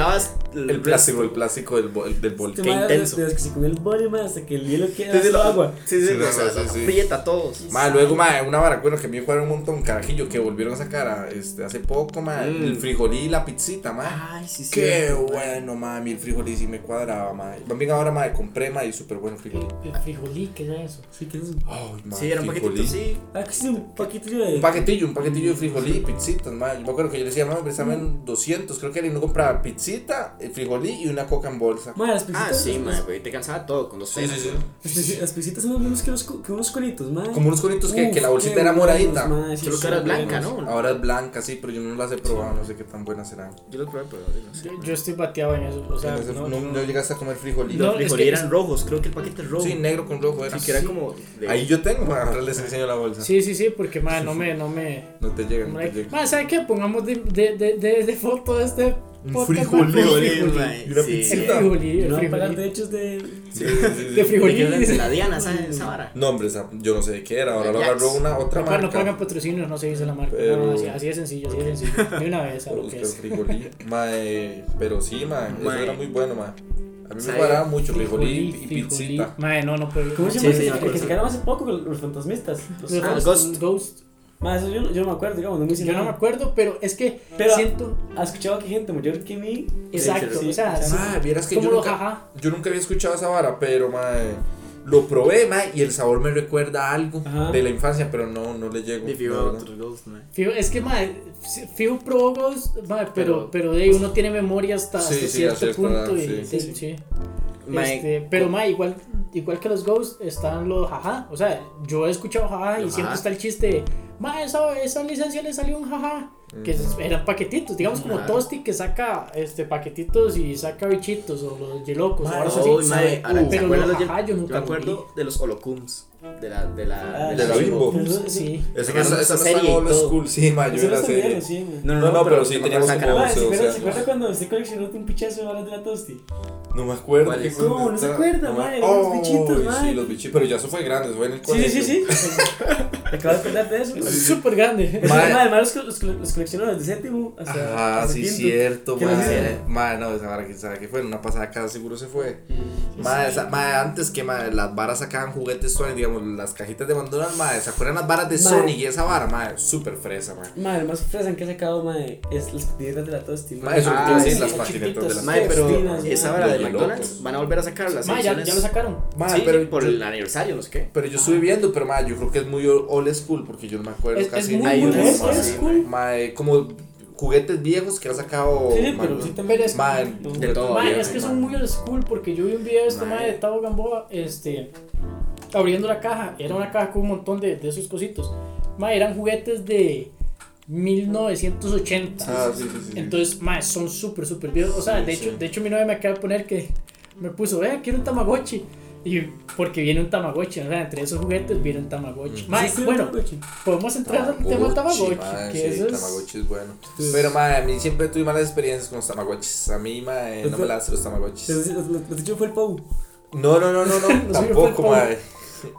El plástico, el plástico del bol. Del bol. Este Qué intenso. de- de los que se comió el boli, mae, hasta que el hielo queda Sí, sí, solo lo- agua. Sí, sí, Sí, o no, sea, sí, sí. aprieta a todos. Ma, luego, ma, una vara, bueno, que me jugaron un montón, carajillo, que volvieron a sacar a, este, hace poco, ma, Mm. el frijolí y la pizzita, ma. Ay, sí, sí. Qué bueno, ma, mí el frijolí sí me cuadraba, ma. También ahora, ma, compré, ma, y súper bueno el frijolí. El, el frijolí, ¿qué era eso? Sí, ¿qué es eso? Ma, Sí, era un paquetito, sí. Ah, que sí, un paquetillo de. Un paquetillo, un paquetillo de frijolí y pizzitas, ma. Yo me acuerdo que yo le decía, mamá, préstame 200, creo que era, y no compraba pizzita, frijolí y una coca en bolsa. Las pisitas. Ah, sí, güey, te cansaba todo con dos Sí, sí, sí. Las, las pisitas son los mismos que, los, que unos conitos, mae. Como unos conitos que, Uf, que la bolsita qué era moradita. sí, Solo que son era blanca, buenos. ¿no? Ahora es blanca, sí, pero yo no las he probado, no sé qué tan buenas serán. Yo los probé, pero no sé. Yo, yo estoy bateado en eso. O sea, no, no, no, no- no llegaste a comer frijolí. No, Los es frijolí que- eran rojos, creo que el paquete es rojo. Sí, negro con rojo era. Sí, que era como. de- Ahí yo tengo, ma, ahora les enseño la bolsa. Sí, sí, sí, porque madre, no me, no me. No te llega, no te Madre, llega. ¿sabes qué? Pongamos de, de, de, de, de foto este Un mae, frijolí. mae, Y una sí. El frijolí, el no derechos de. Sí, sí, sí. De frijolí. ¿De la Diana, ¿sabes? Esa vara. No, hombre, esa- yo no sé de qué era. Ahora lo agarró una otra Papá, no marca. pongan patrocinios, no se dice la marca. Pero- No, así, así de sencillo, así de sencillo. De una vez a lo que es. frijolí. Mae, pero sí, ma, eso Mae. era muy bueno, ma. A mí me cuadraba mucho frijolí y frijolí. pizzita. Madre, no, no puedo. ¿Cómo se Sí, llama? sí, que acuerdo. sacaron hace poco con los fantasmistas. Los- Ghost. Ghost. Ghost. Mae, eso yo, no- yo no me acuerdo, digamos, no me hice Yo no me nada. acuerdo, pero es que Pero- siento. ¿Has escuchado que gente mayor que mí? Exacto, Sí, o sea, sí. Ma, vieras que yo lo nunca, jaja. yo nunca había escuchado esa vara, pero mae, lo probé, ma, y el sabor me recuerda a algo Ajá. de la infancia, pero no, no le llego. La fijo verdad. otros ghosts, mae. Fijo, es que, madre, fijo probó Ghost, madre, pero, pero de ahí uno tiene memoria hasta, Sí, hasta sí, cierto punto. edad, y, sí. sí, Este, pero, madre, igual, igual que los Ghosts están los jaja. O sea, yo he escuchado jaja y siempre está el chiste. Madre, esa, esa licencia le salió un jaja. Que es- eran paquetitos, digamos como. Tosti que saca este paquetitos y saca bichitos o los yelocos o así. mae, ahora, ¿se pero acuerdan los los jaja yo Yo nunca me acuerdo de los holocums. De la. De la. Ah, de la Bimbo. Pero- Sí. Esa esa- esa serie no old school, sí, ma, yo la no serie. sí, mae. No, no, pero sí me teníamos como Mae, ¿se 12 acuerda- ¿Se años. acuerda cuando usted coleccionó un pichazo de balas de la Tosti? No me acuerdo. ¿Cómo? ¿No se acuerda, no me- mae? Los bichitos, mae. Sí, los bichitos. Pero ya eso fue grande, eso fue en el Sí, colegio. sí, sí, sí. <laughs> ¿Te acabas de acordar de eso? Es súper grande. Mae. Además, los, los, los coleccionó desde séptimo hasta. Ah, hasta sí, quinto. cierto, ¿Qué les mae. hicieron? Mae, no, esa vara que sabe que fue, en una pasada casa seguro se fue. Esa- mae, antes que mae, las varas sacaban juguetes Sonic, digamos, las cajitas de McDonald's, mae, ¿se acuerdan las varas de. Sonic y esa vara, mae? Súper fresa, mae. Madre, más fresa que he sacado, madre, es las patinetas de la Tosti. Mae, eso Ah, sí, las patinetas de las Mae, pero esa vara de McDonald's van a volver a sacar las Ma, ya, ya lo sacaron. Sí, pero por yo- el aniversario, no sé qué. Pero yo estuve viendo, pero mae, yo creo que es muy old school porque yo no me acuerdo Es- es casi muy, old school. Mae, como juguetes viejos que ha sacado. Sí, pero sí también. Es- De todo, es que son muy old school porque yo vi un video de este Ma. mae de Tavo Gamboa, este, abriendo la caja. Era una caja con un montón de, de esos cositos. Ma, eran juguetes de 1980. Ah, sí, sí, sí. Entonces, ma, son súper, súper viejos. O sea, Sí, de hecho, de hecho mi novia me acaba de poner que me puso, eh, quiero un Tamagotchi. Y porque viene un Tamagotchi, o sea, entre esos juguetes viene un Tamagotchi. Mm. Ma, Sí, sí, bueno, Tamagotchi. podemos entrar al tema del Tamagotchi. mae, que sí, eso es- Tamagotchi es bueno. Pero, mae, a mí siempre tuve malas experiencias con los Tamagotchis. A mí, mae, no me las los Tamagotchis. Los- los- los- Los dicho fue el Pou. No, no, no, no, no, <laughs> Lo tampoco, pavo.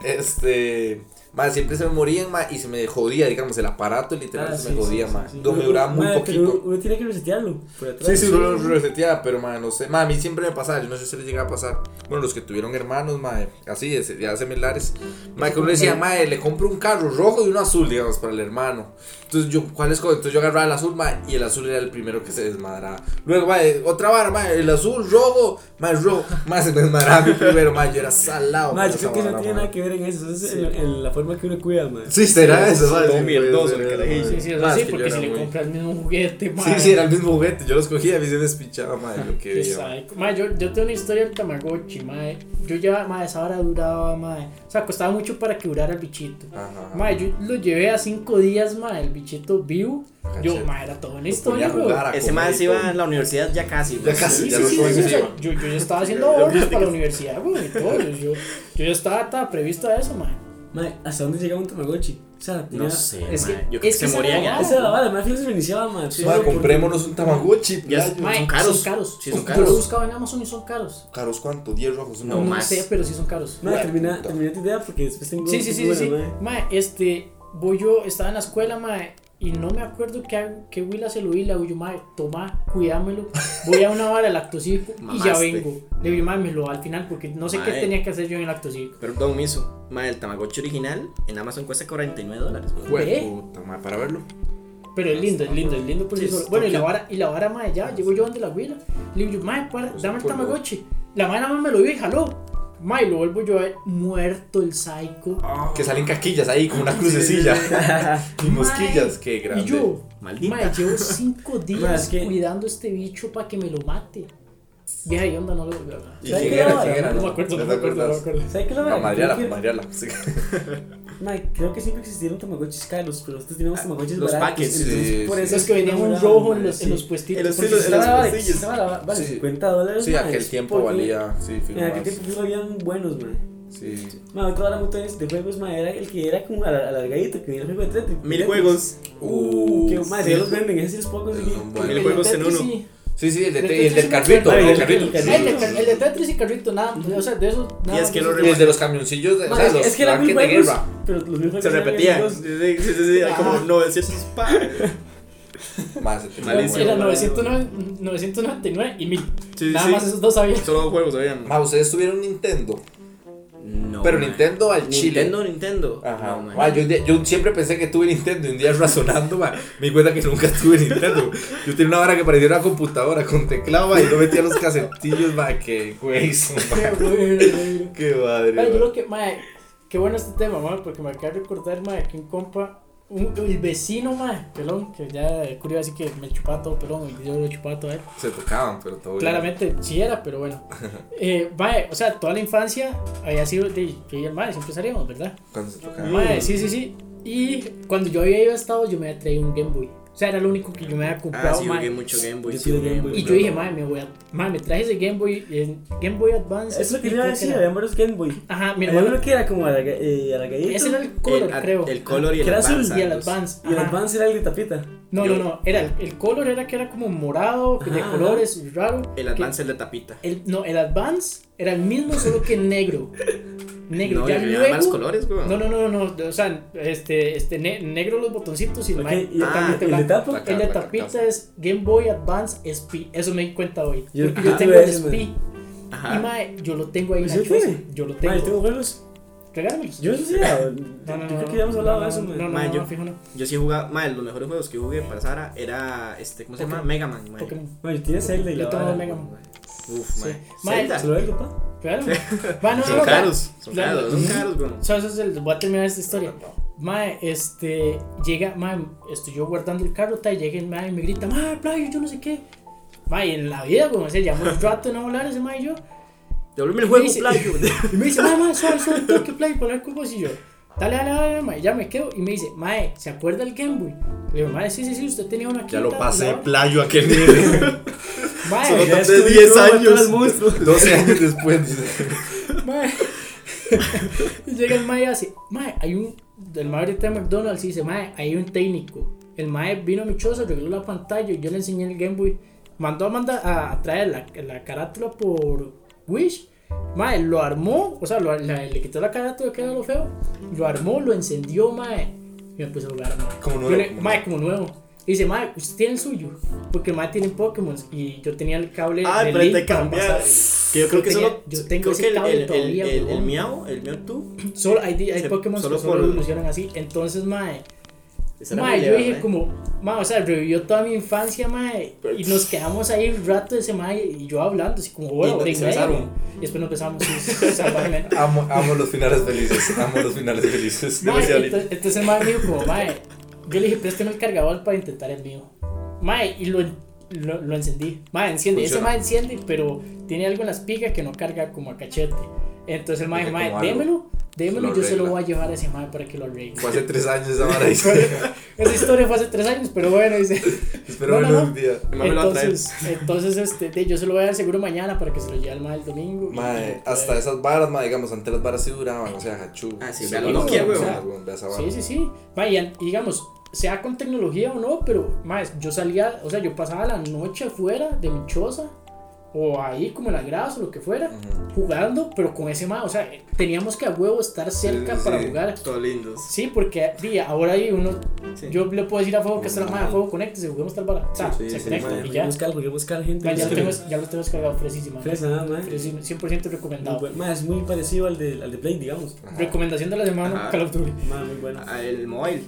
Este. Mae, siempre se me morían, mae, y se me jodía, digamos, el aparato literal Ah, se sí, me jodía, sí, mae. sí, me duraba muy pero poquito. Uno tiene que resetearlo. Por atrás. Sí, sí, uno lo reseteaba, pero mae, no sé. Mae, a mí siempre me pasaba, yo no sé si les llegaba a pasar. Bueno, los que tuvieron hermanos, mae, así, de- ya similares. Mae, que uno decía, mae, le compro un carro rojo y uno azul, digamos, para el hermano. Entonces yo, ¿cuál es? Entonces yo agarraba el azul, mae, y el azul era el primero que se desmadraba. Luego, mae, otra vara, mae, el azul, rojo, mae, rojo, mae, se desmadraba mi primero, mae, yo era salado. Con yo creo que eso no tiene nada que ver en eso. Eso es en, en la forma que uno cuida, mae. Sí, será eso, sí, el carajillo. mae. Sí, sí, eso Más sí, que porque si era le compras el mismo juguete, Sí, mae. sí, era el mismo juguete. Yo los cogía, a mí se despichaba, madre, lo que veía. Mae, yo, yo tengo una historia del Tamagotchi, mae. Yo ya, mae, esa hora duraba, mae. O sea, costaba mucho para que durara el bichito. Ajá. Yo lo llevé a cinco días, mae, el bichito vivo. Yo, mae, era toda una historia, jugar, Ese y se iba todo. a la universidad ya casi. Ya güey. casi. Ya sí, yo, yo ya estaba haciendo <laughs> ahorros para la universidad, güey, y todo. Yo, yo, ya estaba, estaba previsto a eso, mae. Mae, ¿hasta dónde llegaba un Tamagotchi? O sea, tenía... No sé, Es que- man. Yo creo es que que se la ya. Esa era la vara, fíjate se iniciaba, mae. Madre, solo porque- comprémonos un Tamagotchi. Ya playo. Mae, Son caros. Son caros. Sí, son Yo caros. lo buscaba en Amazon y son caros. ¿Caros cuánto? ¿10 rojos? No, No, más. sé, pero sí son caros. Güey, termina, termina tu idea porque después tengo... Sí, sí, sí, sí, sí. Mae, este, voy yo, estaba en la escuela, mae, y no me acuerdo qué, qué Willa se lo vi, le digo yo, mae, toma, cuídamelo, voy a una vara del acto cívico <laughs> y ya vengo. Le digo, mae, me lo al final porque no sé qué tenía que hacer yo en el acto cívico. Perdón, Miso. Ma, el Tamagotchi original en Amazon cuesta 49 dólares. puta, madre, para verlo. Pero es lindo, es lindo, es lindo por sí Sí, solo. Bueno, y la vara, y la vara, mae, ya, llego yo donde la Willa. Le digo yo, mae, para, Pues, dame el Tamagotchi. La mae nada más me lo vio y jaló. Mae, lo vuelvo yo a ver muerto el psycho. Que salen caquillas ahí, como una crucecilla. <laughs> y mosquillas, qué grande. Y yo, Maldita. Mae, llevo cinco <laughs> días que- cuidando este bicho para que me lo mate. Vieja y onda, no lo volvió a hablar. ¿Y ¿Sabes quién qué era? vara? ¿Quién era? No me acuerdo, no ¿No me acuerdo, no me acuerdas? <laughs> acuerdo. ¿Sabes qué la? Mariala, Creo que- siempre existieron Tamagotchis caros, pero nosotros teníamos Tamagotchis Los baratos. packets, entonces sí, por eso Esos es que venían un rojo en los, sí. en los puestitos. En los- en los- estaba- en los Vale, bolsillos. estaba- vale, Sí. 50 dólares. Sí, aquel tiempo porque valía. Sí, En aquel tiempo fijo habían buenos, mae. Sí. Mae, otra hora montones de juegos, mae, era el que era como al- alargadito, que venía el juego de Tetris. Mil juegos. Uh, que mae, sí. ya los venden, ese sí los puedo conseguir. Mil juegos en uno. Sí. Sí, el, de, y el del Tetris carrito. El, el del carrito. carrito. El de, Tetris y Carrito, nada. O sea, de esos. nada es más que de lo esos- Y el de los camioncillos, de, o sea, es, los es que mil tanques de guerra. pero los Se repetían. Sí, sí, sí, como 900 pa. <laughs> Más, Malísimo. Era bueno. 909 999 y 1000. Sí, Nada sí. más esos dos sabía. Solo dos juegos habían. Ma, ustedes tuvieron Nintendo. No. Pero man. Nintendo al chile. Nintendo, Nintendo. Ajá. No, man. Ma, yo, yo siempre pensé que tuve Nintendo y un día razonando, ma, me di cuenta que nunca tuve Nintendo. Yo tenía una vara que parecía una computadora con teclado y no metía los casetillos, ma, que <laughs> güey. Qué madre. Yo creo que, qué bueno este tema, porque me acaba de recordar, que un compa, un, el vecino, mae, pelón, que ya el curio así que me chupaba todo pelón y yo lo chupaba todo él. Se tocaban, pero todo bien. Claramente sí era, pero bueno. <laughs> Eh, mae, o sea, toda la infancia había sido de que yo y el mae siempre salíamos, ¿verdad? Cuando se tocaban. Mae, sí, sí, sí. Y cuando yo había ido a Estados, yo me había traído un Game Boy. O sea, era lo único que yo me había Ah, comprado, sí, mae. jugué mucho Game Boy. Yo sí, Game Boy. Y yo dije, mae, me voy a. Mae, me traje ese Game Boy, eh, Game Boy Advance. Eso es lo que y le iba a decir, habían varios Game Boy. Ajá, mi Había hermano. uno que era como alarga- eh, alargadito. Ese era el color, el, creo. El color y el Que era azul Advance, y el. Advance. Y el ajá. Advance era el de tapita. No, Yo- no, no. Era el, el color era que era como morado, de Ajá, colores raro. El que- Advance es de tapita. el- no, el Advance era el mismo, solo que negro. Negro. No, ya luego. más colores, weón. No, no, no, no, no. O sea, este, este ne- negro los botoncitos y el Ok, mae y totalmente el de tapa. La El de tapita carcasa. es Game Boy Advance SP. Eso me di cuenta hoy. Yo- Porque yo yo tengo el SP. Ajá. Y mae, yo lo tengo ahí en ¿Sí la lo choza. tiene? Yo lo Ma, yo tengo. tengo juegos. Regálamelos. Yo eso sí, No, no, yo no, creo que ya hemos hablado no, de eso, no. No, no, Ma, no, yo- no, fijo no. Yo sí jugaba, madre, los mejores juegos que jugué para Sara era, este, ¿cómo se llama? Mega Man, mae. Pokémon. Ma, yo tiene Zelda y la Yo tengo. Mega Man. Uf, Sí. mae. Mae, Zelda. ¿Se lo ve, papá? Claro. Va, no, <laughs> Son no, caros, son caros, son caros, weón. O sea, eso es el, voy a terminar esta historia. Mae, este, llega, mae, estoy yo guardando el carro, tal, y llega el mae y me grita, mae, playo, yo no sé qué. Mae, en la vida, como se llama un rato de no hablar ese mae y yo. Devuélveme Y el juego, dice- playo. <laughs> Y me dice, mae, mae, suave, suave, tengo que play, poner cubos y yo. Dale, dale, dale, mae, ya me quedo. Y me dice, mae, ¿se acuerda el Game Boy? Le digo, mae, sí, sí, sí, usted tenía uno aquí. Ya lo pasé playo a aquel <laughs> nivel. Mae, Solo tardé descubrí 10 cómo matar años. al monstruo. 12 años después. Mae. <laughs> y llega el mae y hace, mae, hay un, del mae ahorita de McDonald's y dice, mae, hay un técnico. El mae vino a mi choza, arregló la pantalla y yo le enseñé el Game Boy. Mandó a, mandar, a, traer la, la carátula por Wish. Mae, lo armó, o sea, lo- la- le quitó la carátula que era lo feo. Lo armó, lo encendió, mae. Y me puse a jugar, mae. Como Yo nuevo, le- como mae, como nuevo. Y dice, mae, usted tiene el suyo. Porque el mae tiene Pokémon y yo tenía el cable. Ay, de pero te cambiar. Que yo creo que tenía- solo. yo tengo creo ese que el, cable el, el, todavía, el, el huevón. miau, el miau tú. Solo hay, hay Se- Pokémon solo que solo por- evolucionan así. Entonces, era Mae, yo dije mae. como, mae, o sea, revivió toda mi infancia, mae, y nos quedamos ahí un rato ese mae y yo hablando, así como, bueno, no y mae. Y después nos besamos, sí, salvajemente. <laughs> Amo, amo los finales felices. Amo los finales felices. Mae, entonces, entonces el mae me dijo como, mae, yo le dije, préstame el cargador para intentar el mío. Mae, y lo, lo, lo encendí. Mae, enciende, ese Funciona. mae enciende, pero tiene algo en las pigas que no carga como a cachete. Entonces el mae, mae, démelo, démelo, Lo yo se lo voy a llevar a ese mae para que lo arregle. Fue hace tres años esa vara. <laughs> Esa historia fue hace tres años, pero bueno, dice. <laughs> Espero No, no, no. un día. Entonces, entonces este, de- yo se lo voy a dar seguro mañana para que se lo lleve al mae el domingo. Mae, hasta esas varas, mae, digamos, antes las varas sí duraban, o sea, hachú. Ah, sí, Sí. Sí, sí, sí. Ma, y, y digamos, sea con tecnología o no, pero más, yo salía, o sea, yo pasaba la noche afuera de mi choza o ahí como en la grasa o lo que fuera, Ujú. jugando, pero con ese más, o sea, teníamos que a huevo estar cerca sí, para sí. jugar. Todos lindos. Sí, porque di, ahora hay uno, Sí. yo le puedo decir a Fuego que está la madre, Fuego, conéctese, juguemos tal sea, Sí, se sí, conecta y ya. buscar, porque buscar gente. Ya, lo tengo, ya lo tengo descargado fresísima. Fresa, nada. Fresísima, 100% Muy recomendado. bueno. Mae, es muy parecido al de, al de Play, digamos. Ajá. Recomendación de la semana. Call of Duty. Muy bueno. Ah, El mobile.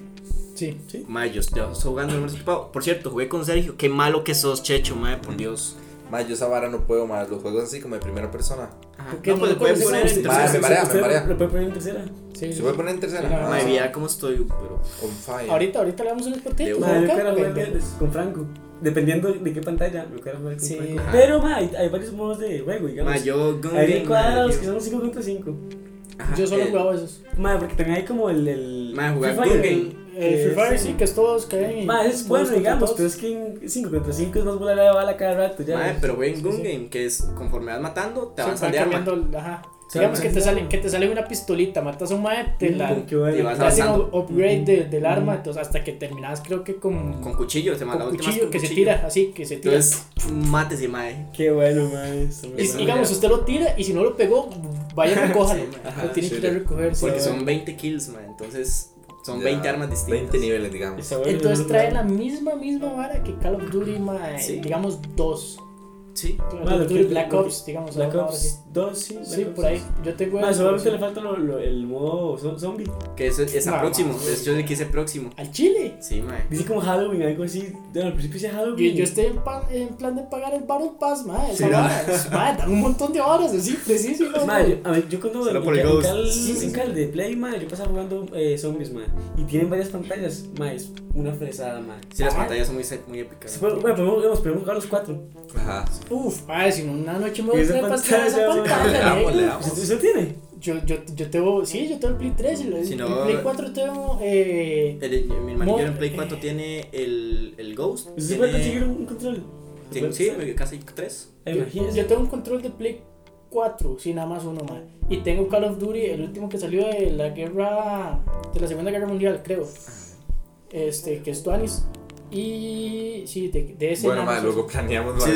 Sí. Mae, yo, yo estoy jugando el equipado. Por cierto, jugué con Sergio. Qué malo que sos, Checho, mae, por Dios. Mae, yo esa vara no puedo, mae, los juegos así como de primera persona. Ajá. ¿Por qué No, pues le pueden poner en Mae, tercera. me marea, me marea. Lo puede poner en tercera. Sí, ¿Se puede poner en tercera? Sí, Mae, viera cómo estoy, pero. On fire. Ahorita, ahorita le damos unos partidos. Mae, yo acá, quiero jugar con Franco. Dependiendo de qué pantalla, jugar con Sí. Franco. Ajá. Pero, mae, hay, hay varios modos de juego, digamos. Mae, yo. Gun hay mae, que son 5 contra 5. Ajá, Yo solo he el- jugado esos. Mae, porque también hay como el. el Mae, jugar Game. El eh, Free Fire sí. que es todos caen. y Mae, es bueno, digamos, pero es que en 5 contra 5 es más bola de bala cada rato. Ya. Mae, pero jueguen Sí, Gun. Game, que es conforme vas matando, te Sí, avanzan van de arma. cambiando, ajá. Sí, Digamos que te sale, que te sale una pistolita, matas a un mae, te la hacen upgrade de- del arma, entonces hasta que terminas creo que con, Con cuchillo, la última cuchillo con que se tira, así, que se tira. Entonces, mátese, mae. Qué bueno, mae. digamos, usted lo tira y si no lo pegó, vaya <laughs> recójalo, Sí, mae. ajá, lo tiene sí, que ir a recoger. Porque Sí. son 20 kills, mae. Entonces, son Ya, 20 armas distintas. 20 niveles, digamos. Entonces trae la misma, misma vara que Call of Duty, mae, Sí. digamos dos. Sí. Duty que- Black Ops, digamos. Black sí. Ops 2, sí. Sí, Black Ops por ahí. 2. Yo tengo el- solamente le falta lo- lo- el modo zo- zombie. Que eso es No, próximo. no. De hecho, yo le quise próximo. al Chile. Sí, mae. Dice como Halloween, algo así. Bueno, al principio Yo, Halloween. yo estoy en, pa- en plan de pagar el Battle Pass, mae. Sí, ¿no? vara, es- mae, dan un montón de horas, así, preciso. Mae, yo, a ver, yo cuando Solo en, por el en Ghost. Cal, Sí, sí, en sí. Cal de Play, mae, yo pasaba jugando eh, zombies, mae. Y tienen varias pantallas, mae, es una fresada, mae. Sí, las Ah. pantallas son muy, muy épicas. Se puede- Bueno, podemos, podemos, podemos jugar los cuatro. Ajá. Uf, mae, si no, una noche me voy a pastel esa pantalla. Le damos, negro. le damos. ¿Eso, eso tiene? Yo, yo, yo tengo, sí, yo tengo el Play 3 y el, Si el no- Play 4 tengo, eh, El- mi en Play 4 eh. tiene el, el Ghost. ¿Eso se tiene- puede conseguir un, control? ¿Se tiene- puede sí, casi 3. Eh, yo, Imagínese. yo tengo un control de Play 4, sí, nada más uno, mae. Y tengo Call of Duty, el último que salió de la guerra, de la Segunda Guerra Mundial, creo. Este, que es Tuanis. Y sí, de, de ese Bueno, nada luego planeamos, Sí.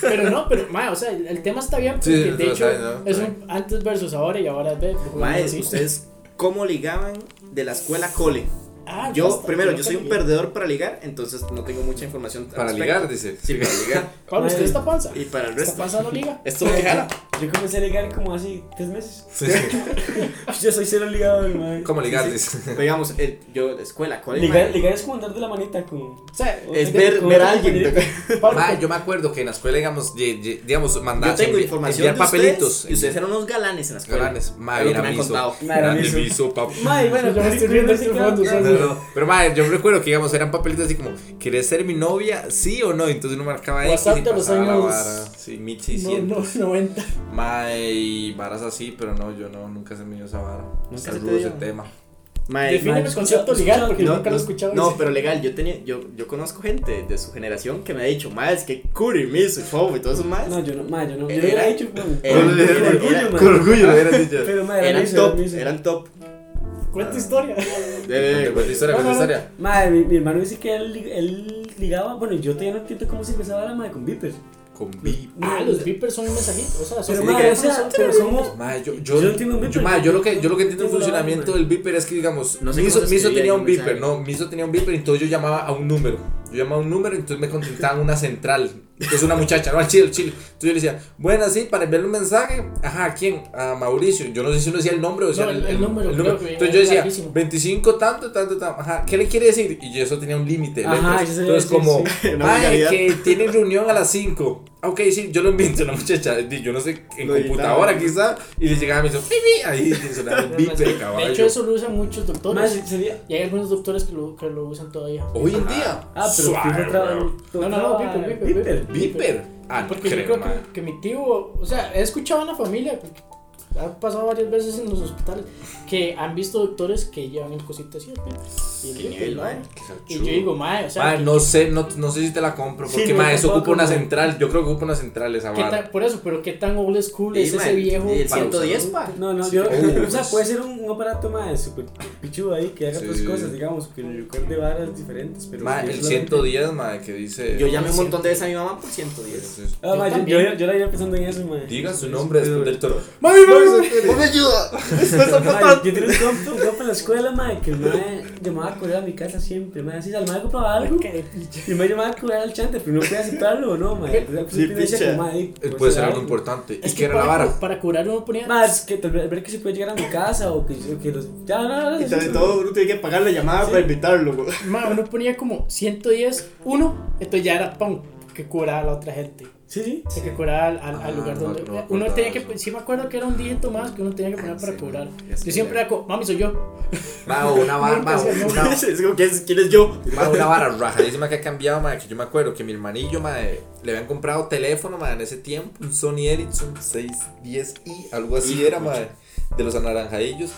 Pero no, pero, mae, o sea, el, el tema está bien porque de hecho está bien, ¿no? es un antes versus ahora y ahora jugamos Mae, así. ustedes, ¿cómo ligaban de la escuela cole? Ah, Yo, primero, yo soy un perdedor para ligar, entonces no tengo mucha información. Para ligar, dice. Sí, para ligar. <laughs> Pablo, ¿usted está panza? Y para el ¿Está resto. panza no liga? <laughs> Esto me jala. <laughs> Yo comencé a ligar como hace tres meses. Sí, sí. Yo soy cero ligador, mae. ¿Cómo ligar, Sí, dice? Digamos, el- yo, escuela, cole. Ligar, ligar es como andar de la manita con. O sea, Es ver, ver a alguien. Pablo, Mae, yo me acuerdo que en la escuela, digamos, ye- ye- digamos, Yo mandar tengo envi- información enviar papelitos. ustedes, y ustedes eran unos galanes en la escuela. Galanes. Que me han contado. Mae, bueno, Yo me estoy riendo curioso, este. No, no. Pero mae, yo recuerdo que digamos eran papelitos así como, ¿quieres ser mi novia? ¿Sí o no? Entonces uno marcaba X WhatsApp y los pasaba la años- vara. Sí, no, 1600. no, 90. Mae, y varas así, pero no, yo no, nunca se me dio esa vara. Nunca se te rudo ese tema. Defíneme mae, el concepto legal porque no, nunca lo he no, escuchado. no, pero legal, yo tenía, yo, yo conozco gente de su generación que me ha dicho, más es que Curry, Miso y Fobo y todos esos más No, yo no, mae, yo no. Yo Era- hubiera dicho con. orgullo. Con orgullo lo hubieras dicho. Pero, mae, era eran top, eran top. <laughs> Cuenta historia. Cuenta historia, No, cuenta no, no. historia. Mae, mi, mi hermano dice que él, él ligaba. Bueno, yo todavía no entiendo cómo se empezaba la mae con Viper. Con beep. Ah, los beepers son un mensajito. O sea, son Pero, que- o sea, pero. Mae, yo, Yo yo, no entiendo un yo, beeper. mae, yo lo que, yo lo que entiendo el funcionamiento del beeper es que, digamos, No sé Miso, Miso tenía un beeper, no, Miso tenía un beeper, entonces yo llamaba a un número. Yo llamaba a un número, entonces me contestaban una central. Es una muchacha, no, al chile, al chile. Entonces yo le decía, bueno, sí, para enviarle un mensaje. Ajá, ¿a quién? A Mauricio. Yo no sé si uno decía el nombre o decía No, el- el número, creo que Entonces yo decía, larguísimo. 25 tanto, tanto, tanto. Ajá, ¿qué le quiere decir? Y yo eso tenía un límite. de Ajá, eso Entonces como, decir, Una "Mae, vulgaridad". que tienen reunión a las 5. Ok, sí, yo lo invito a una muchacha, yo no sé, en Lo computadora editaba. quizá, y le llegaba y me hizo, pipi, ahí sonaba el bip del caballo. De hecho, eso lo usan muchos doctores. Más sería. Y hay algunos doctores que lo, que lo usan todavía. Hoy en día. Ah, pero Suave. No, no, no, Viper. Ah, porque creo que, mi tío, o sea, he escuchado en la familia, ha pasado varias veces en los hospitales, que han visto doctores que llevan el cosito así. ¿no? mae. Y yo digo, mae, o sea. Mae, no, sé, no, no sé si te la compro, porque sí, mae, eso ocupa una central. Yo creo que ocupa una central esa vara. Por eso, pero qué tan old school es mae, ese viejo. El 110, pa. No, no, yo. <laughs> o sea, puede ser un, un aparato, mae, súper pichudo ahí, que haga otras cosas, digamos, que le recuerde varas diferentes. Pero mae, el 110, mae, que dice. Yo llamé un montón de veces a mi mamá por 110. Ah, mae, yo, yo, yo la iba pensando en eso, mae. Diga su nombre después del toro. Mae, mae, me ayuda. <laughs> Yo tenía un compa en la escuela, mae, que mae llamaba a correr a mi casa siempre, así, al mae compraba algo, y mae llamaba a correr al chante, pero no podía aceptarlo o no, Sí, decía picha. Eh, pues, Puede ser algo. algo importante. Es ¿Y que qué era la para, vara? para curar uno ponía. Más que tal vez ver que se puede llegar a mi casa o que, los. Ya, no, no, no. Y sobre todo, uno tiene que pagar la llamada para invitarlo, güey. Ma, uno ponía como 110, uno, entonces ya era pum, que curaba a la otra gente. Sí, sí. Sea, que curaba al, al- al Ah, lugar donde. no uno tenía que. eso. Sí, me acuerdo que era un dígito más que uno tenía que poner Ah, para sí, cobrar. Yo que siempre era como, mami, soy yo. <laughs> Ma, o una vara, ma, Nunca se- una, <laughs> Es como, ¿quién es, quién es yo? ma, una vara rajadísima que ha cambiado, ma, que yo me acuerdo que mi hermanillo, ma, le habían comprado teléfono, ma, en ese tiempo, un Sony Ericsson 610i, algo así era, ma, de los anaranjadillos.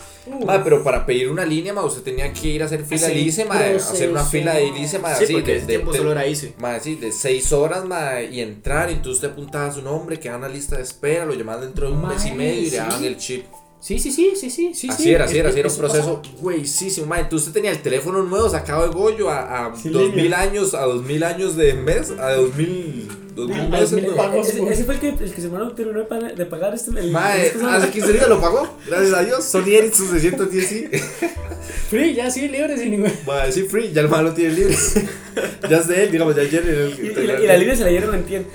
Ma, pero para pedir una línea, ma, usted tenía que ir a hacer fila Hacer lice, ma, hacer una fila de lice, ma, Sí, así, porque de, ese de- tiempo de- solo era. Ma, sí, de 6 horas, ma, y entrar, y entonces usted apuntaba su nombre, quedaba una lista de espera, lo llamaban dentro de un Ma, mes y medio y le sí. daban el chip. Sí, sí, sí, sí, sí. sí así sí. era, así era, así era un Eso proceso pasaba. güeyísimo, ma. Entonces usted tenía el teléfono nuevo sacado de Goyo a, a Sí, 2000 línea. años, a 2000 años de mes, a 2000, 2000 A meses. 2000 ma. pagos. Ese, ese fue el que, el que se me terminó de pagar, de pagar este. El, Ma, este hace 15 días lo pagó, gracias a Dios. Sony Ericsson 610 sí. <laughs> Free, ya sí, libre, sin ningún. Sí, free, ya el malo tiene libre. <laughs> ya es de él, digamos, ya ayer en el. Y, y la, y la línea se la dieron en tiempo.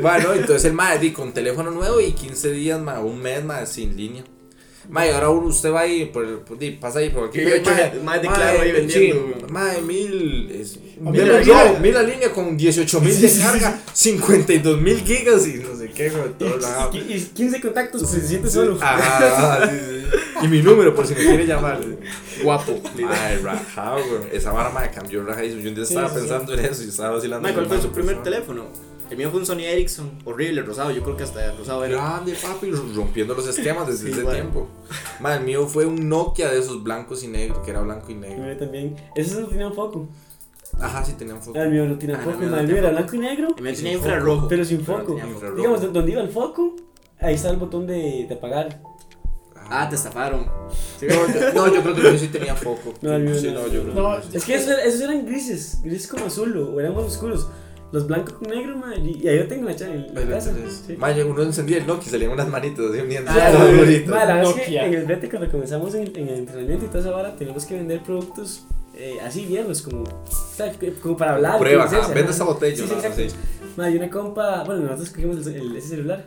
Bueno, entonces el ma di con teléfono nuevo y 15 días, ma, un mes, ma, sin línea. Ma, y ahora uno- usted va ahí, por, el- por- di, pasa ahí por aquí. Y ocho más de claro ahí vendiendo, Sí, ma, de mil. Es, mil, mil la línea. mil la línea con 18 mil de carga, 52 mil gigas y no sé qué, güey, todo la- Y, y 15 contactos, pues se siente solo. Ah, sí, sí. Y mi número, por si me quiere llamar. Guapo. Ay, rajado, güey. Esa vara me cambió rajadísimo. Yo un día estaba sí, sí. pensando en eso y estaba vacilando. Ma, ¿Cuál con fue su primer teléfono? El mío fue un Sony Ericsson, horrible, rosado. Yo creo que hasta rosado era. Grande, papi, rompiendo los esquemas desde Sí, ese bueno. tiempo. Ma, el mío fue un Nokia de esos blancos y negros, que era blanco y El negro. mío también. Ese no tenía foco. Ajá, sí, tenía un foco. Ah, el mío no tenía Ah, foco. el mío no era blanco y negro, El mío tenía infrarrojo. pero sin Pero foco. infrarrojo. Digamos, do- donde iba el foco, ahí está el botón de, de apagar. Ah, te estafaron. No, yo, no, yo creo que yo sí tenía foco. No, el mío sí, no. no, yo creo No, que sí. Es que esos, esos eran grises, grises como azul o eran más oscuros. Los blancos con negro, ma, y, ahí yo tengo la, en la casa. entonces, Sí. uno encendía el Nokia y salían unas manitas así uniendo. Ah, <laughs> todo la verdad es que en el brete cuando comenzamos en, en el entrenamiento y toda esa vara, tenemos que vender productos eh, así viejos, como, o sea, que- como para hablar. Prueba, vende esta botella. Sí, sí, una compa, bueno, nosotros cogimos el, el- ese celular.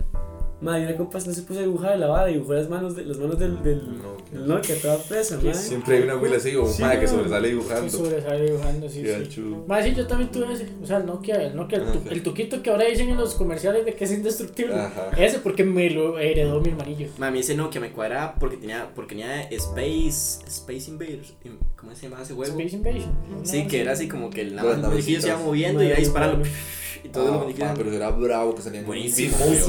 Ma, y una compa no se puso a dibujar la vara, dibujó las manos, de, las manos del, del, Nokia. del Nokia, toda presa, ma. Siempre hay una abuela así o un Sí, ma que sobresale dibujando. sobresale dibujando, sí, Qué sí. chulo. Más sí, yo también tuve ese. O sea, el Nokia, el Nokia, el, tu- Ajá. el tuquito que ahora dicen en los comerciales de que es indestructible. Ajá. Ese porque me lo heredó mi hermanillo. Mami, ese no, que me cuadraba porque tenía, porque tenía Space, Space Invaders. ¿Cómo se llama ese juego? Space Invasion. Sí, No, que era así como que el nada más el se iba moviendo y iba Madre, disparando. madre. Y todos los Ah, muñequillos. pa, pero era bravo que salían Buenísimo, monstruos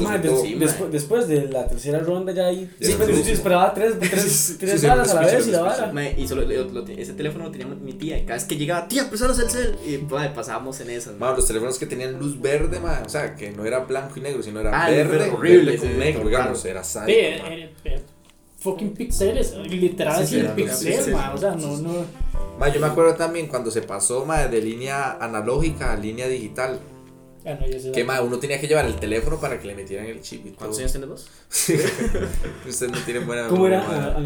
Sí, después de la tercera ronda ya ahí. Sí, pero sí, yo sí. disparaba tres, tres, Sí, tres sí, balas a la vez y la vara. Y solo lo- lo- ese teléfono lo tenía mi tía y cada vez que llegaba, tía, préstanos el cel. Y ma, pasábamos en esas. ma. Ma, los teléfonos que tenían luz verde, ma, o sea, que no era blanco y negro, sino era Ah, verde, horrible, verde con sí, negro, digamos, era Sí, sádico. era- era- era fucking pixeles. Literal, Sí, así sí, el era pixel, pixel. ma, O sea, no, no. Ma, yo me acuerdo también cuando se pasó, ma, de línea analógica a línea digital. Ah, no, yo sé. Que, ma, uno tenía que llevar el teléfono para que le metieran el chip y todo. ¿Cuántos años tienes vos? <laughs> Ustedes no tienen buena ¿Cómo era? Ah.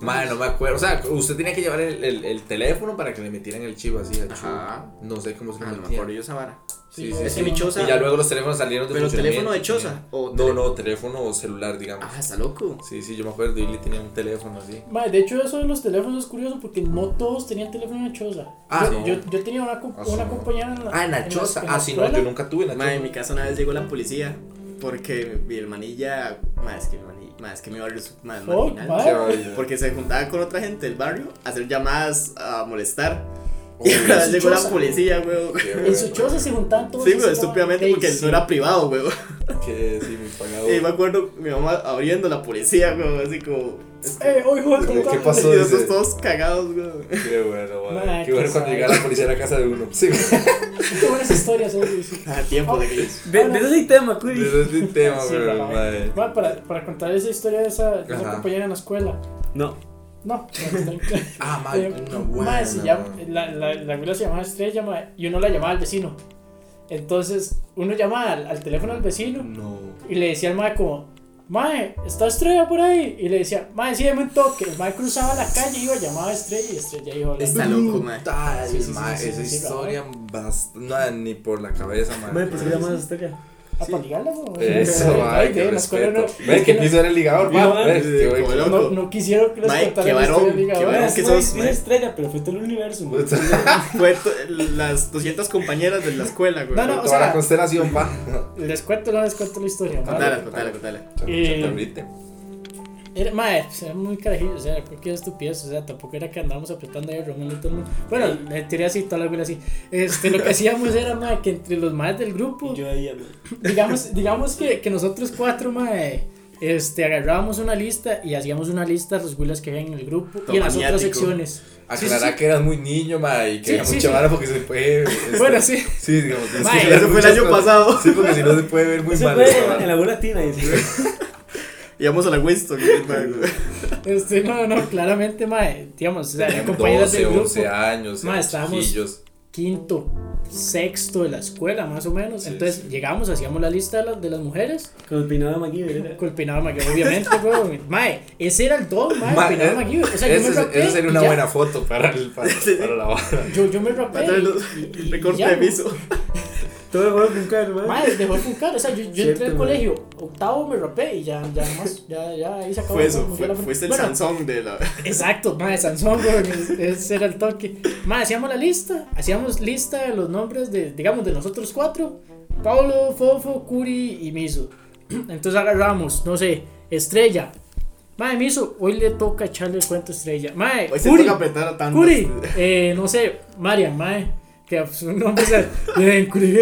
Ma, no me acuerdo. O sea, usted tenía que llevar el, el, el teléfono para que le metieran el chip así al. Ajá. No sé cómo se Ah, lo no me acuerdo yo esa vara. Sí, Sí, sí, Es sí. que mi choza. Y ya luego los teléfonos salieron de ¿Pero teléfono de choza? ¿O No, no, teléfono celular, digamos. Ah, está loco. Sí, sí, yo me acuerdo. Ili tenía un teléfono así. Ma, de hecho, eso de los teléfonos es curioso porque no todos tenían teléfono en choza. Ah, yo, no. yo, yo tenía una, Ah, una compañera en la. Ah, en la choza. en la Ah, sí, no, yo nunca tuve la Ma, en mi casa una vez llegó la policía porque mi hermanilla. Ma, es que mi hermanilla. Es que mi barrio es ma, es Oh, marginal. Porque se juntaba con otra gente del barrio a hacer llamadas a molestar. Uy, <laughs> y una vez su llegó la policía, weón. En su choza se juntaban todos. Sí, se estúpidamente porque Daisy. no era privado, weón. Que sí, mi pagador. Y me acuerdo mi mamá abriendo la policía, weón, así como. Es que- Eh, Como, ¿qué pasó? y nosotros todos cagados, weón. Qué bueno, madre. Qué qué bueno cuando sabe. llega la policía a la casa de uno. Sí, <laughs> Qué buenas historias, eh, sí. Ah, tiempo de aquellos. De, de ese tema, Curi. Ese es el tema, Sí, pero, madre. Ma, para, para contar esa historia de esa, de esa Ajá. compañera en la escuela. No. No, <laughs> no, Ah, ma, Eh, no, ma, bueno. se llama- la, la, la abuela se llamaba Estrella ma, y uno la llamaba al vecino. Entonces, uno llamaba al, al teléfono del vecino No. y le decía al mae como, mae, ¿está Estrella por ahí? Y le decía, mae, sí, dame un toque. El mae cruzaba la calle, iba, llamaba a Estrella y Estrella iba a. Está loco, ma. Brutal, Sí, sí, sí, ma, sí, sí, esa sí, historia bast- no, ni por la cabeza, ma. Madre, pues se llama Estrella. ¿A para ligarla, no? Eso, Ay, qué de, la escuela no- respeto. es Ven que quiso ser el ligador, ves, bueno. loco. no, no quisieron que Mae, contara qué la historia varón, del qué ligador. que sos, ma. estrella, pero fue todo el universo. <laughs> Fue las 200 compañeras de la escuela, güey. No, no, o Toda la sea- constelación, pa. Les cuento, no les cuento la historia. Contala, contala, contala. Era, mae, pues, era muy carajillo, o sea, cualquier estupidez, o sea, tampoco era que andábamos apretando ahí Román y todo el mundo. Bueno, le tiré así, toda la vida así. Este, lo que hacíamos era, mae, que entre los más del grupo, yo ahí, digamos, digamos que, que nosotros cuatro, mae, este, agarrábamos una lista y hacíamos una lista de los güilas que había en el grupo y en las otras secciones. Sí, Aclarar sí, que eras muy niño, ma, y que Sí, era sí, mucha sí. vara porque se puede. <laughs> este, Bueno, sí. Sí, digamos. eso fue el año cosas. pasado. Sí, porque si no se puede ver muy Eso mal. fue esa en la latina. dice. <laughs> <laughs> Íbamos a la Winston. Este, no, no, claramente, mae, digamos, o sea, Tenían compañeras 12, del grupo. 11 años. Ma, eran estábamos- chiquillos. quinto, sexto de la escuela, más o menos. Sí, Entonces sí. llegamos, hacíamos la lista de, las- de las mujeres. Con el peinado de MacGyver. era. Con el peinado de MacGyver, obviamente, weón. Mae, ese era el don, mae, Ma, el peinado de eh, MacGyver. O sea, yo me ese- rapé. Esa sería una ya. buena foto para, el, para, <laughs> para la vara. Yo, yo me rapé. Va a traer los y- y- y recorte ya, de piso. <laughs> Todo el juego con cara, ma. Mae, dejó de funcar. O sea, yo, yo entré Cierto, al mae. colegio, octavo me rapé y ya, ya más, ya, ya ahí se acabó. Fue eso, fue, la- fuiste el Bueno, Sansón de la. <laughs> Exacto, mae, Sansón, ese- era el toque. Mae, hacíamos la lista, hacíamos lista de los nombres de, digamos, de nosotros cuatro. Pablo, Fofo, Curi y Miso. <clears throat> Entonces agarramos, no sé, Estrella. Mae, Miso, hoy le toca echarle el cuento a Estrella. Mae, Hoy se Curi, toca apretar a tanto. Curi, <laughs> eh, no sé, Marian, Mae. Que pues, su nombre es bien, Curi,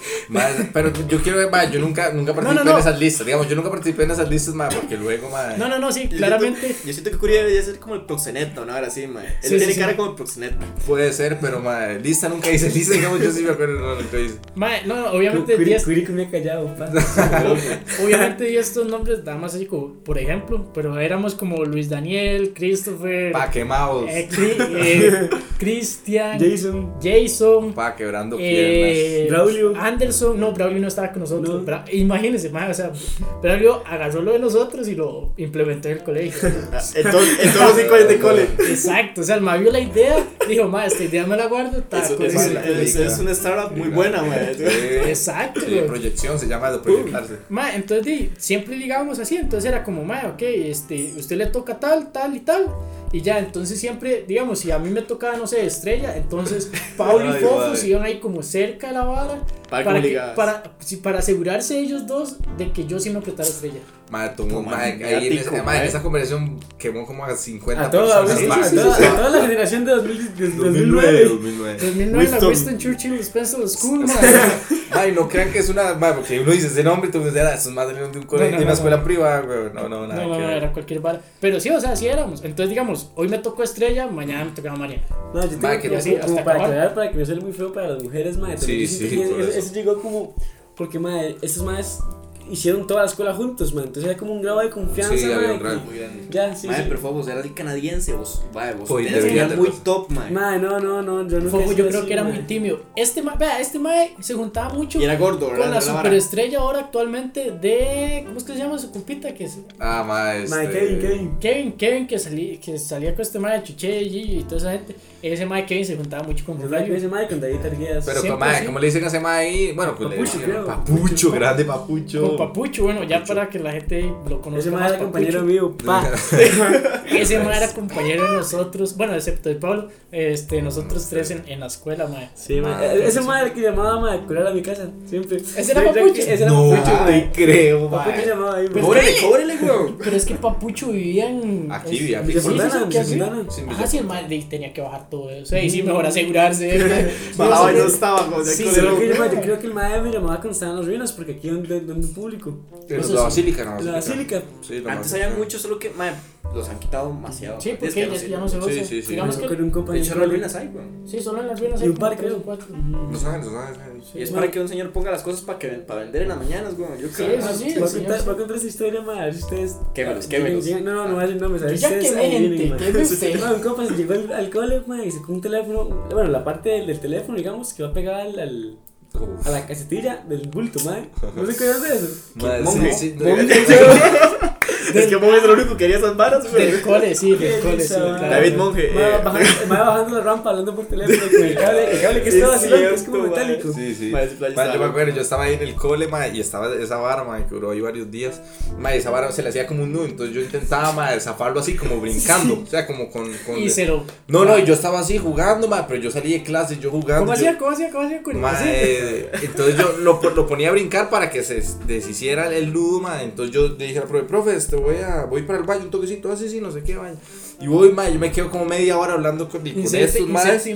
bien. Ma, pero yo quiero ver, yo nunca, nunca participé no, no. en esas listas. Digamos, yo nunca participé en esas listas, ma, porque luego, ma. No, no, no, sí, Yo claramente. Siento, yo siento que Curi debería ser como el proxeneta, ¿no? Ahora sí, man. Él Sí, tiene sí, sí. cara como el proxeneta. Puede ser, pero, ma, lista nunca hice lista. Digamos, yo sí me acuerdo no, nunca hice. Mae, no, no, obviamente Curi, 10 Curi comía callado, pa. <laughs> Obviamente di estos nombres nada más así como, por ejemplo, pero éramos como Luis Daniel, Christopher, Pa, quemados. eh, Cri- eh, <laughs> Cristian, Jason. Jason, Pa, quebrando eh, piernas. Braulio. Anderson, no, Braulio no estaba con nosotros. No. Bra- imagínense, o sea, Braulio agarró lo de nosotros y lo implementó en el colegio. Ah, <laughs> En, todo- en todos los cinco años de cole. Exacto, o sea, el vio la idea, dijo, mae, esta idea me la guardo, eso". es, eso es una startup muy buena. Eh, Exacto, sí, proyección se llama de proyectarse. Ma, entonces di, siempre ligábamos así, entonces era como, ma, ok, este, usted le toca tal, tal y tal, y ya, entonces siempre, digamos, si a mí me tocaba, no sé, estrella, entonces <laughs> Pablo y Ay, Fofo madre. se iban ahí como cerca de la vara, Para para, que- para, para asegurarse ellos dos de que yo sí me apretara estrella. Ma, tomó, Toma, ma, ahí en, esa, ma, en ma. esa conversación quemó como a 50 A toda, personas. sí, sí, sí, a sí. toda la generación de 2000 de 2009, 2009. 2009. 2009 la Winston. Churchill Spencer School. Ay, no crean que es una. ma, porque uno dice ese nombre y tú dices, ah, esos salieron de, un colegio, No, no, de una no, escuela no. privada, güey. No, no, nada No, no, que era cualquier vara. Pero sí, o sea, sí éramos. Entonces, digamos, hoy me tocó estrella, mañana me tocaba María. No, yo tengo que que- así, como, para aclarar, para que no sea muy feo para las mujeres, madre. Sí, sí, eso llegó como. Porque, madre, estos madres hicieron toda la escuela juntos, man. Entonces hay como un grado de confianza, Sí, había mae, un grado. Muy grande. Ya, sí, Mae, sí. pero fue vos eras el canadiense, vos, vaya, vos Pues, tenés que debería ser de muy top, mae. Mae, no, no, no, yo Fofo, sido yo creo así, que era mae. muy tímido. Este mae, vea, este mae se juntaba mucho Y era gordo, ¿verdad? con la Era superestrella ahora actualmente de. ¿Cómo es que se llama su compita? Que es Ah, ma, este. Mae, Kevin, Kevin. Kevin, Kevin que, salí, que salía con este mae de Chuche Gigi y toda esa gente. Ese mae Kevin se juntaba mucho con Yo creo que Rogelio. ese mae con David Arguedas. Pero, Siempre ma, sí. ¿cómo le dicen a ese ma ahí? Bueno, pues Papucho, le dicen. creo. Papucho, grande papucho. Con Papucho, bueno, ya para que la gente lo conozca. Ese mae más, era compañero Papucho. mío, pa. <laughs> Ese mae era <laughs> compañero de nosotros, bueno, excepto de Pablo, este, nosotros tres en, en la escuela, mae. Sí, mae. Mae, Ese mae era el que llamaba mae a curar a mi casa, siempre. ¿Ese era Papucho? Ese era No, Papucho, ay, mae. creo, Papucho ma. llamaba ahí, mae. Cóbrele, cóbrele, weón. Pero es que Papucho vivía en. Aquí, vivía aquí. Sí, sí, sí, sí, el de- tenía que bajar todo eso. Y sí, mejor asegurarse. Bajaba y no estaba, como Sí, sea sí, Creo que, mae, yo creo que el mae me llamaba cuando estaban las ruinas, porque aquí donde, donde un público. Eso la sí. basílica, no. La basílica. Sí, la Antes había muchos, solo que, mae, los han quitado demasiado. Sí, Es porque que ya, ya no se Sí, usa. sí, sí. Digamos Yo que. con un De compañero. hecho, las ruinas hay, weón. Sí, solo en las ruinas Y hay un como par, tres creo. o cuatro. Los Ángeles, Los Ángeles. Y es Sí, para que un señor ponga las cosas para, que, para vender en las mañanas, weón. Yo Sí, creo. sí, sí. A señor- voy a contar esa historia, a si ustedes. Quémelos. llegan- No, no, no, no, no, me Yo sabes. ya ustedes quemé gente, usted. No, un compa se llegó al, al cole, mae, y sacó un teléfono. Bueno, la parte del, del teléfono, digamos, que va pegada al, al- Uf. a la casetilla del bulto, mae. ¿No se acuerdan de eso? Ma, Monje. sí, sí, <laughs> <laughs> <laughs> Es que Monje es el único que haría esas varas, Del weón. cole, sí, del cole, sí. David Monje. Mae, eh, bajando, mae, bajando la rampa hablando por teléfono con el cable, el cable que Sí, estaba es así, que es como metálico. Sí, sí. Yo me acuerdo, yo estaba ahí en el cole, ma, y estaba esa vara, ma, que duró ahí varios días. Ma, y esa vara se le hacía como un nudo, entonces yo intentaba, ma, zafarlo así como brincando, o sea, como con... con Y se lo. No, no, y yo estaba así jugando, ma, pero yo salí de clase, yo jugando. ¿Cómo yo- hacía? ¿Cómo hacía? ¿Cómo hacía? Curi? Ma, eh, entonces yo lo, lo ponía a brincar para que se deshiciera el nudo, ma. Entonces yo le dije al profe, profe, este, voy, a, voy para el baño, un toquecito, así, sí, no sé qué baño. Y voy, ma, yo me quedo como media hora hablando con, con estos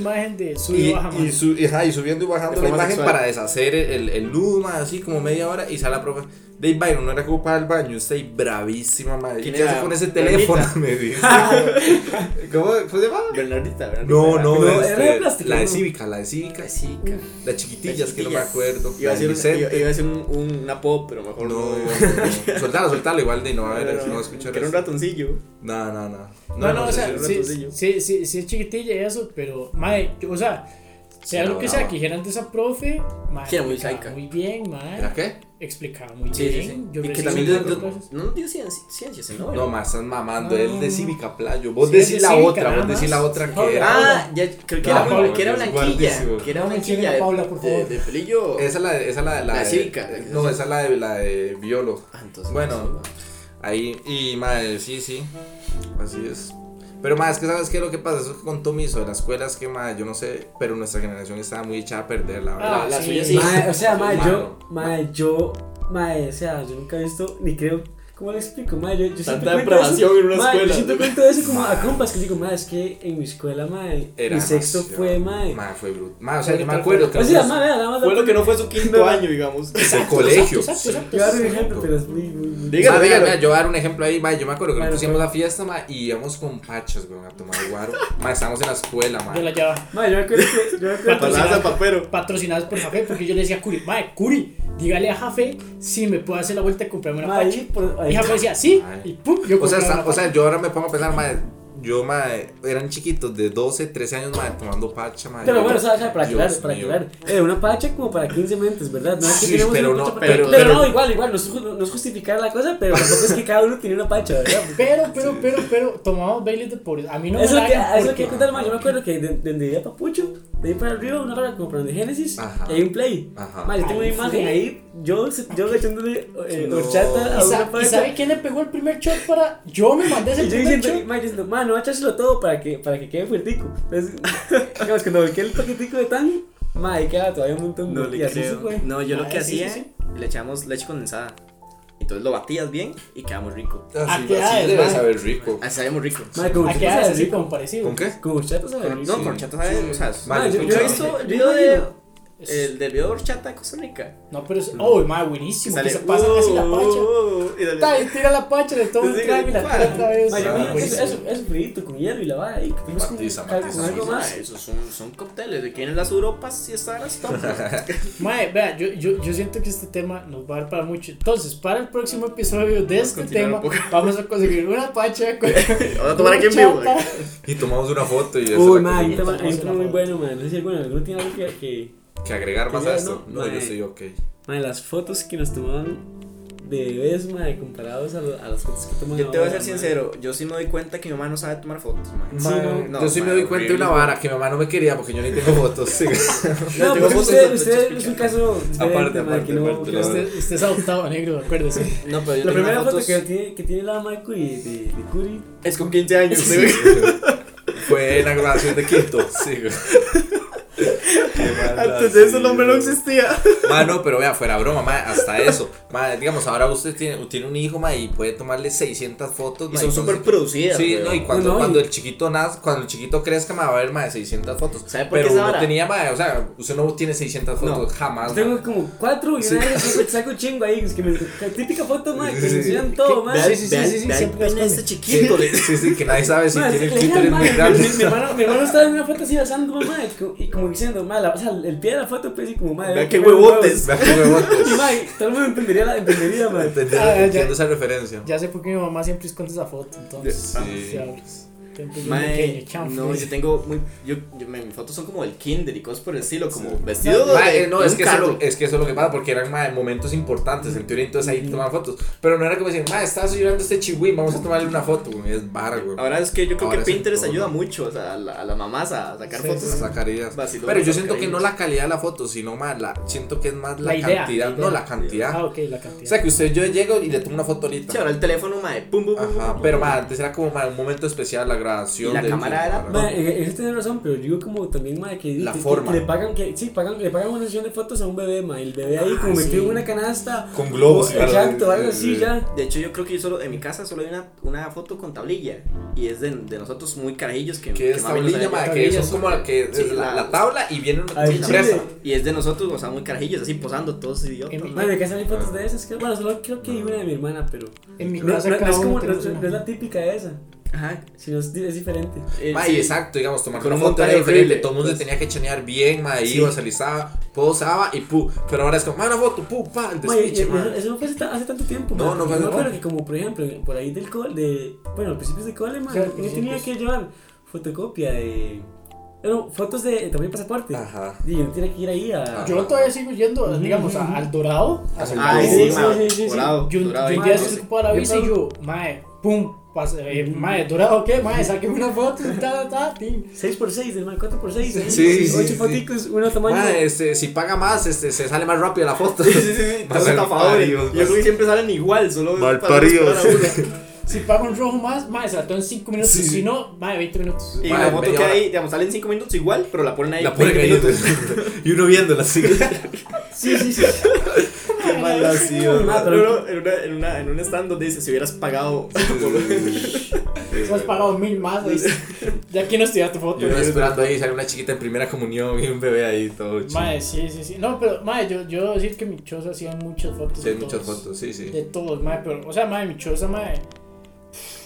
imagen de sub Y, y baja, y, man. su- y, ajá, y subiendo y bajando la imagen sexual. para deshacer el, el nudo, ma, así como media hora. Y sale la profe, Dave Byron, no era como para el baño, usted ahí bravísima, madre. ¿Y ¿Quién qué hace con ese teléfono? Me dice. <laughs> ¿Cómo, ¿Cómo se llama? Bernardita, Bernardita. No, no, No, este, era de plástico, la de ¿no? Cívica, la de Cívica. Sí, ca- La chiquitilla, La es que no me acuerdo. Iba a La de decir, un, iba, a decir un, un, una pop, pero mejor No, no. <laughs> no, soltalo, soltalo, igual de no, a ver, no, no escuchar Que era un ratoncillo. No, no, no. No, no, o sea, sí, sí, sí, sí es chiquitilla y eso, pero, madre, yo- o sea, sea Sí, lo no, que no. sea que dijeran de esa profe, madre, muy bien, madre, ¿Era qué? Explicaba muy Sí, sí, bien. sí. Yo y que también. de- de- no nos dio ciencia, ciencias, ¿no? No, más estás mamando, No. él de Cívica Playo. Vos Sí, decís de la Cívica, otra, vos decís la otra que era. Ah, ya creo que No, era, Paula, que era blanquilla. Que era No blanquilla. de- Paula, por favor. de pelillo. Esa es la, esa es la, la, La de- Cívica. No, esa es la de, la de Violo. Ah, entonces. Bueno. Ahí, y madre, sí, sí. Así es. Pero más es que sabes qué es lo que pasa, eso que contó Miso de la escuela es que madre, yo no sé, pero nuestra generación estaba muy echada a perder, la verdad. Ah, la sí. suya sí. O sea, Mano. yo, mae, yo, mae, o sea, yo nunca he visto, ni creo, ¿cómo le explico? Mae, yo, yo Tanta depravación eso, en una mae, escuela. Yo siempre cuento eso como a compas que digo, mae, es que en mi escuela, mae, Era mi sexto demasiado. fue, mae. Madre, fue brutal. Madre, o sea, yo me acuerdo que O sea, vea, nada más. Fue lo que no fue su <laughs> quinto No. año, digamos. el colegio. Exacto, exacto, Yo voy a dar un ejemplo, pero es muy. Dígalo, dígalo. yo voy a dar un ejemplo ahí, ma, yo me acuerdo que Bueno, nosotros íbamos pues. a fiesta, ma, y íbamos con pachas, weón, a tomar guaro. Ma, estábamos en la escuela, ma. Yo la llevaba Mae, yo me acuerdo que, patrocinadas por Jafé, porque yo le decía a Curi, madre, Curi, dígale a Jafé si me puede hacer la vuelta y comprarme una pache. por- Y Jafé decía, sí, Ay. y pum, yo O sea, una o sea, yo ahora me pongo a pensar, ma, yo, ma, eran chiquitos de 12, 13 años, ma, tomando pacha, ma. Pero yo- bueno, o sea, para Dios aclarar, para mío. aclarar. Eh, una pacha como para 15 mentes, ¿verdad? No es que Sí, tenemos pero una no, pacha para- pero- pero, pero- no, igual, igual, no es, no es justificar la cosa, pero tampoco es que cada uno tiene una pacha, ¿verdad? <laughs> Pero, pero, pero, pero, tomamos Baileys de por A mí no eso me es que, eso es que porque- contar más. Yo me acuerdo que de, de donde vivía Papucho, de ahí para arriba, una hora como para donde Génesis, hay un play. Ajá. Vale, tengo una imagen ahí, yo, yo echándole eh, No. horchata ¿Y, a una y sabe quién le pegó el primer shot para.? Yo me mandé ese Y yo primer diciendo, shot. ma, yo diciendo, ma, no voy a echárselo todo para que, para que quede fuertico. Entonces, <laughs> digamos, cuando volqué el paquetico de tan, ma, ahí queda todavía un montón. No y le así se fue. No, yo lo Ah, que sí, hacía, sí, le echamos leche condensada. Entonces lo batías bien y quedaba muy rico. Así, ¿A qué así debe saber rico. Así sabía muy rico. Ma, con ¿A horchata qué sabe así como parecido? ¿Con qué? Con horchata sabe no, con chata sabe, o sea, yo he visto video de El del video de horchata de Costa Rica. No, pero es. Oh, mae, buenísimo. Que Sale, se pasan así la pacha. "Uh", y Ta, y tira la pacha, le toma un trago y la tira otra vez. Ma, Ah, que eso, eso frito con hielo y la va ahí. que Matiza, matiza, algo Sí, más. ma, esos son, son cócteles. De que vienen las Europas y están las top. <laughs> Mae, vea, yo, yo, yo siento que este tema nos va a dar para mucho. Entonces, para el próximo episodio de este tema, un vamos a conseguir una pacha <laughs> con. Vamos a tomar aquí en vivo. Y tomamos una foto y eso Uy, ma, un tema, un tema muy bueno, man. No sé si alguno tiene algo que. Que Que agregar más a esto. no, No, yo soy ok. ma, las fotos que nos tomaban de bebés, ma, comparados a, lo- a las fotos que toman Yo te voy a ser sincero. Yo sí me doy cuenta que mi mamá no sabe tomar fotos. ma. Sí, no. No, yo sí me doy cuenta de una vara que mi mamá no me quería porque yo ni tengo fotos. Sí. <laughs> No, tengo fotos usted, de usted es un caso Aparte, aparte, que no, aparte, no. usted- Usted, usted es adoptado, negro, acuérdese. No, pero yo La primera foto fotos. que tiene, que tiene la Macu y de, de Curi. Es con 15 años. Sí. Fue en la grabación de quinto. Sí, güey. Qué Antes de eso el nombre no existía. <laughs> Ma, no, pero vea, fuera broma, ma, hasta eso. Ma, digamos, ahora usted tiene, tiene un hijo, ma, y puede tomarle 600 fotos, Y ma, son súper producidas. Sí, no, y cuando, No, no, cuando y- el chiquito nace, cuando el chiquito crezca, ma, va a haber más de 600 fotos. ¿Sabe por Pero qué vara? tenía, ma, o sea, usted no tiene 600 No. fotos, jamás. Yo tengo ma. como cuatro y Sí. una vez <laughs> saco, saco chingo ahí. Es que me, típica foto, ma, que sí. enseñan todo, ma. Sí, sí, sí, sí, siempre este chiquito. sí, sí, que nadie sabe si <laughs> tiene el clítoris muy grande. Mi, hermano, mi hermano estaba en una foto así besando, ma, y como- diciendo, ma, la- o sea, el pie de la foto, pues, y como, ma, Vean qué huevotes. Vea qué huevotes. <laughs> Y, ma, y todo el mundo entendería, la, entendería, <laughs> ma. Entiendo- Ah, ya. Entiendo esa referencia. Ya sé por qué mi mamá siempre esconde esa foto, entonces. Sí. Mae, no, yo tengo muy. Yo, yo, mis fotos son como del kinder y cosas por el estilo, como vestido Ma, de, eh, no, de es un que, eso, es carro. lo- es que eso es lo que pasa, porque eran ma, momentos importantes, en teoría, entonces ahí toman fotos. Pero no era como decir, ma, estaba llorando este chihuín, vamos a tomarle una foto, güey. Es vara, güey. Ahora es que yo creo Ahora que es Pinterest todo, ayuda ¿no? mucho o sea, a, la- a las mamás a sacar Sí, fotos. sí, sí. Sacarías. Vacilón, Pero yo sacar siento que no la calidad de la foto, sino más la, siento que es más la, La idea, cantidad, la idea. no la cantidad. Ah, ok, la cantidad. O sea que usted yo llego y le tomo una foto ahorita. Sí, ahora el teléfono, mae, pum, pum, pum, Ajá, pero pum. ma, antes era como ma, un momento especial, la grabación. Y la del- cámara era- Ma, eh, eso tiene razón, pero digo como también, ma, que, La que- forma. que le pagan, que, sí, pagan, le pagan una sesión de fotos a un bebé, ma, el bebé ahí Ah, como metido sí. en una canasta. Con globos. o- Exacto, algo así ya. De hecho, yo creo que yo solo, en mi casa solo hay una, una foto con tablilla. Y es de, de nosotros muy carajillos que, Que es tablilla, ma, que son como la, que Sí, es la, la- la tabla y viene una chile. Y es de nosotros, o sea, muy carajillos, así posando todos idiotas. Ma, mi casa hay fotos de esas, bueno, solo creo que hay una de mi hermana, pero. En mi casa no es como, no, es la típica de esa, Ajá. sino es, di- es diferente. Eh, Ma, sí. exacto, digamos, tomar Con una un foto era diferente, todo el mundo pues. tenía que chanear bien, ma, Sí. iba, se alisaba, posaba y pu. Pero ahora es como, ma, una foto, pu, pa, el despiche, y- ma. eso, no fue hace, hace tanto tiempo, No, ma. no fue hace acuerdo tanto. que como por ejemplo, por ahí del cole, de, bueno, a principios de cole, ma, Claro, yo tenía principios. que llevar fotocopia de, bueno, fotos de también pasaporte. Ajá. Y yo tenía que ir ahí a... Yo todavía sigo yendo, Ujú, digamos, a- al Dorado. a Ay, sí, sí, sí, sí, sí. dorado, Yo, dorado. yo un día se ocupaba la visa y yo, mae, pum, eh, mae, dorado, ¿qué? Mae, sáqueme una foto, <laughs> ta, ta, ta, tin. 6x6, hermano, 4x6. Sí, sí, sí, 8 sí. foticos, uno tamaño. Ma, este, si paga más, este, se sale más rápido la foto. Sí, sí, sí. Ser <laughs> estafadores. Yo creo que siempre salen igual, solo Mal para paridos. esperar a uno. <laughs> Si pago un rojo más, mae, se la tengo en 5 minutos. Sí. Si no, mae, 20 minutos. Y Madre, la foto que hay, digamos, salen 5 minutos igual, pero la ponen ahí. La ponen 20 ahí minutos. y uno viéndola así. Sí, sí, sí. En, una, en, una, en un stand donde dice si hubieras pagado. <laughs> Si has pagado mil más, ahí, ya aquí no estudia tu foto. Y uno esperando ahí, sale una chiquita en primera comunión y un bebé ahí todo chido. Mae, sí, sí, sí. No, pero, mae, yo, yo debo decir que mi choza hacía muchas fotos. Sí, de muchas todos. fotos, sí, sí. De todos, mae, pero, o sea, mae, mi choza, mae.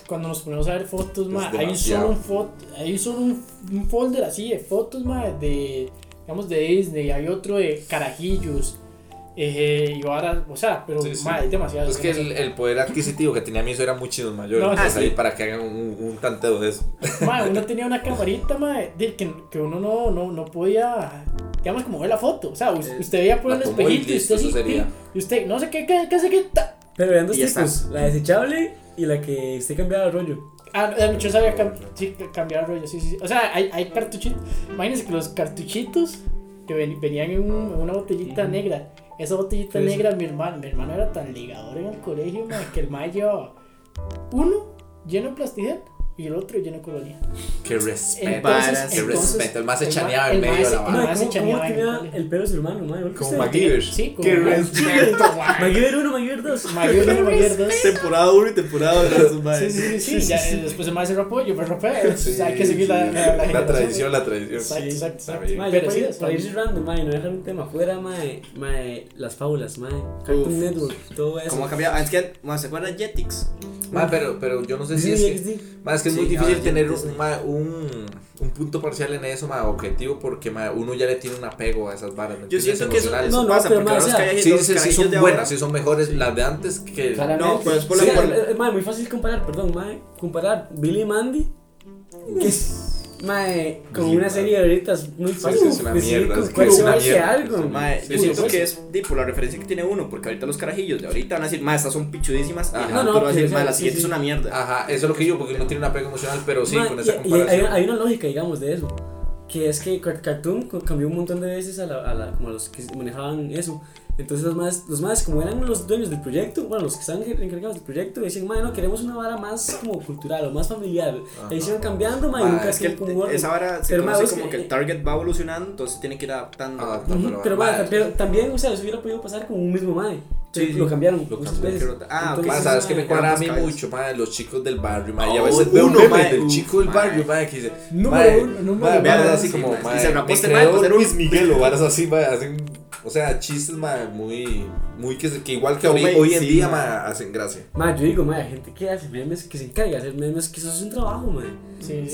Cuando nos ponemos a ver fotos, mae, hay solo un fo- hay solo un, un folder así de fotos, mae, de, digamos, de Disney, hay otro de carajillos, eh, y ahora, o sea, pero, Sí, sí. hay demasiado. Es que el, el poder adquisitivo que tenía mi hijo era muchísimo mayor. No, entonces ah, ahí sí. para que hagan un, un tanteo de eso. Mae, <laughs> uno tenía una camarita, mae, de que, que uno no, no, no podía, digamos, como ver la foto. O sea, Eh, usted veía por el espejito y usted sí, y usted, no sé qué, qué, qué sé qué, ta. Pero vean dos tipos, está. la desechable y la que usted cambiaba el rollo. Ah, eh, yo sabía cam sí, cambiar rollo, sí, sí, sí. O sea, hay, hay cartuchitos. Imagínense que los cartuchitos que ven- venían en, un- en una botellita Ujú. negra. Esa botellita negra, mi hermano, mi hermano era tan ligador en el colegio, mae, que el llevaba uno lleno de plastigel y el otro lleno de colonia. Que respeta, que respeta. El más se chaneaba en medio de la barra. El más se chaneaba. en El pelo es el humano, madre. Como MacGyver. Sí, como respeto, <laughs> MacGyver 1, MacGyver 2. <laughs> MacGyver 1, <laughs> MacGyver 2. Temporada 1 y temporada 2, Sí, sí, sí. sí, eh, después el más se rapó, yo me rapé. Hay que seguir la, la, tradición, la tradición. Exacto, exacto. Pero sí, para ir cerrando, madre, no dejar un tema fuera, las fábulas, madre. Cartoon Network, todo eso. ¿Cómo ha cambiado? Ah, ¿Se acuerdan Jetix? Ma, pero, pero yo no sé si es que, sí. ma, es que es sí, muy difícil tener un, ma, un, un, punto parcial en eso, ma, objetivo, porque ma, uno ya le tiene un apego a esas varas. Yo siento que eso, eso no, pasa, pero porque o los sí, los sí, son buenas, sí son mejores las de antes que... Claramente. No, pues por la... Por... Muy fácil comparar, perdón, ma, eh, comparar Billy Mandy, que es Mae, con sí, una madre. serie de ahoritas muy fácil. Sí, es una mierda. Es una mierda. Algo. Yo siento que es tipo la referencia que tiene uno, porque ahorita los carajillos de ahorita van a decir, mae, estas son pichudísimas. Ajá. Y no, no, va a decir, mae, la siguiente es una mierda. Ajá, eso es lo que yo, porque no tiene una pega emocional, pero sí, con esa comparación. Y hay, hay, una lógica, digamos, de eso. Que es que Cartoon cambió un montón de veces a, la, a la, como a los que manejaban eso. Entonces los más, los más, como eran los dueños del proyecto, bueno, los que estaban encargados del proyecto, decían, madre, no, queremos una vara más como cultural o más familiar. Ajá. E hicieron cambiando, madre, nunca es que como, Esa vara se pero conoce más, como que el eh, target va evolucionando, entonces tiene que ir adaptando. uh -huh, pero, madre, pero también, o sea, eso hubiera podido pasar con un mismo madre. Sí, lo cambiaron. Lo cambiaron. Ah, Entonces, okay. sabes que me cuadra a mí cabezas. mucho, madre, los chicos del barrio, madre. y a veces veo uno, madre, del chico del barrio, madre, que dice, número uno, número madre, así como, madre, y se me creo pues, Luis Miguel o <laughs> así, madre, así o sea, chistes muy muy que, que igual que hoy, en día hacen gracia. Ma, yo digo, ma, gente que hace memes, que se encarga hacer memes, que eso es un trabajo, ma. Sí.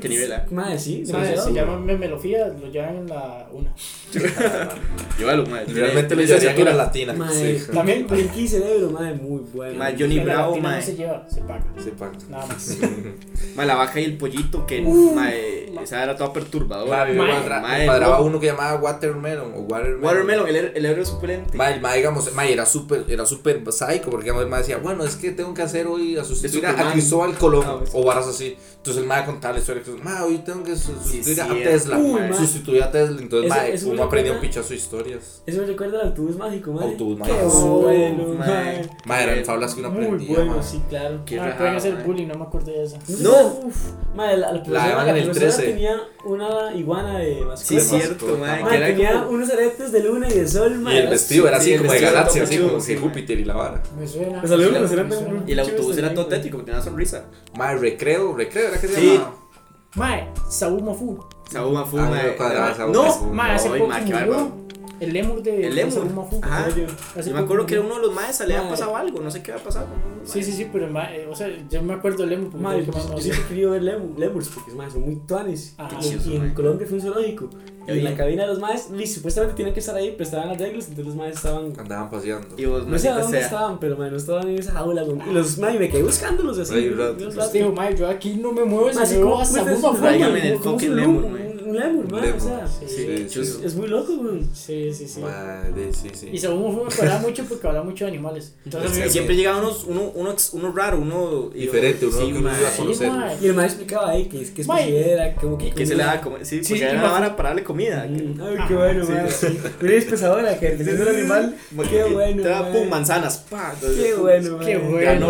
¿Qué nivel? Ma, sí, se llaman memelofía, lo llevan en la una. <laughs> Llévalo, ma. Realmente lo la latina. Eh, También Blinky <laughs> Cerebro, ma, muy bueno. Ma, Johnny Bravo, ma. Se eh. lleva, se paga. Se paga. Nada más. ma, la vaca y el pollito, que uh, esa era toda perturbadora. Ma, ma, uno que llamaba Watermelon Watermelon. Er, el, héroe suplente. Ma, digamos sé, era súper era súper sádico porque el ma decía, bueno, es que tengo que hacer hoy a sustituir a, a Cristóbal Colón o varas así. Entonces el ma contaba la historia, ma, hoy tengo que sustituir a, Tesla, Uy, sustituir a Tesla, entonces ma, uno aprendía un pichazo historias. Eso me recuerda al autobús mágico, ma. Autobús mágico. Qué bueno, ma. eran fábulas que uno aprendía. Muy bueno, sí, claro. Qué pueden hacer bullying, no me acuerdo de esa. No. Madre, la, la, la, tenía una iguana de mascota. Sí, cierto, madre. tenía unos aretes de luna y de sol, Y el vestido era así como de galaxia, así como si Júpiter y la vara. Me suena. Y el autobús era todo tétrico, tenía una sonrisa. Mae, recreo, recreo, ¿era que se llamaba? Mae, Saúl Mafu. Saúl Mafu, mae. No, mae, hace poco murió. El lemur de el lemur. Yo, me acuerdo que era uno de los maes, le había pasado algo, no sé qué había pasado. Sí, sí, sí, pero eh, o sea, yo me acuerdo del lemur. Madre, yo siempre he querido ver lemurs porque son muy tuanes. Ah, y en Colombia fue un zoológico y en la cabina de los maes, y supuestamente tienen que estar ahí, pero estaban las reglas, entonces los maes estaban. Andaban paseando. No sé dónde estaban, pero man, no estaban en esa jaula. Y los maes me quedé buscándolos así. Oye, pues, rato. Digo, mae, yo aquí no me muevo, se me hasta muy profundo. Tráigame el fucking lemon un lemur, man, lemur. o sea. Sí, sí, hecho, es, es, muy loco, güey. Sí, sí, sí. Madre, sí, sí. Y según uno habla mucho porque habla mucho de animales. Entonces, sí, siempre llegaba unos, uno, uno, uno raro, uno diferente, uno que uno iba a conocer. y el maestro explicaba ahí que es que es era, como que. Que se le daba comer. Sí, porque era van a pararle comida. Mm. Ay, qué bueno, man. Sí. Una dispensadora que le el animal. Qué bueno. Te daba pum, manzanas. Qué bueno, man. Qué bueno.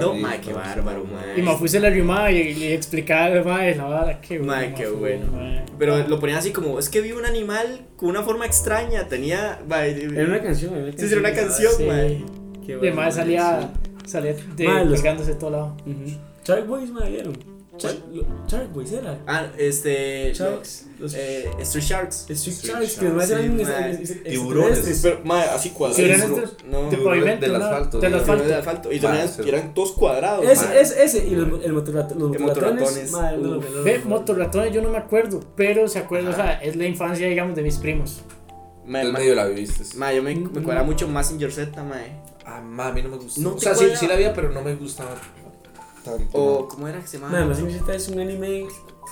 No, man, qué bárbaro, man. Y me puse la rima y explicaba, man, la vara, qué bueno. Man, qué bueno bueno, man. Pero lo ponían así como, es que vi un animal con una forma extraña, tenía... Era una canción, era una canción. Sí, era una canción, ah, sí. man. Qué bueno, más salía, salía de, man, los... pegándose de todo lado. Uh -huh. Boys, me vieron. Shark, güey. Ah, este. Sharks. Eh, Street Sharks. Street, Sharks, que además eran tiburones. Así cuadrados. no, de pavimento. Del asfalto. Del asfalto. Y eran todos cuadrados. Ese, ese. Y los, el motorrat los motorratones. Ve, motorratones yo no me acuerdo, pero se acuerda, o sea, es la infancia, digamos, de mis primos. Entonces medio la viviste. Ma, yo me, me mm, cuadra mucho más en Z, mae. Eh. Ah, ma, a mí no me gusta. No o sea, sí, sí la había, pero no me gustaba. O, ¿cómo era que se llamaba? Nada más Invisible es un anime.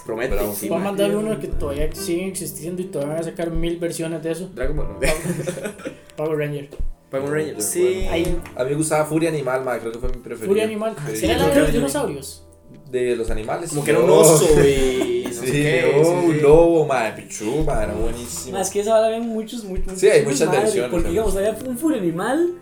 Promete. Bravo. Sí, a mandar uno que todavía sigue existiendo y todavía van a sacar mil versiones de eso. Dragon Ball. <laughs> Power Ranger. Power Ranger. Sí. Ahí. A mí me gustaba Furia Animal, madre, creo que fue mi preferido. Furia Animal. Ah, sí. ¿Será la de los dinosaurios? De los animales. Como que era un <laughs> oh. oso y. no Sí, qué, sí, un sí. lobo, madre, pichu, madre, era buenísimo. Más que esa ahora ven muchos, muchos. Sí, hay muchas versiones, Porque digamos, había un full animal,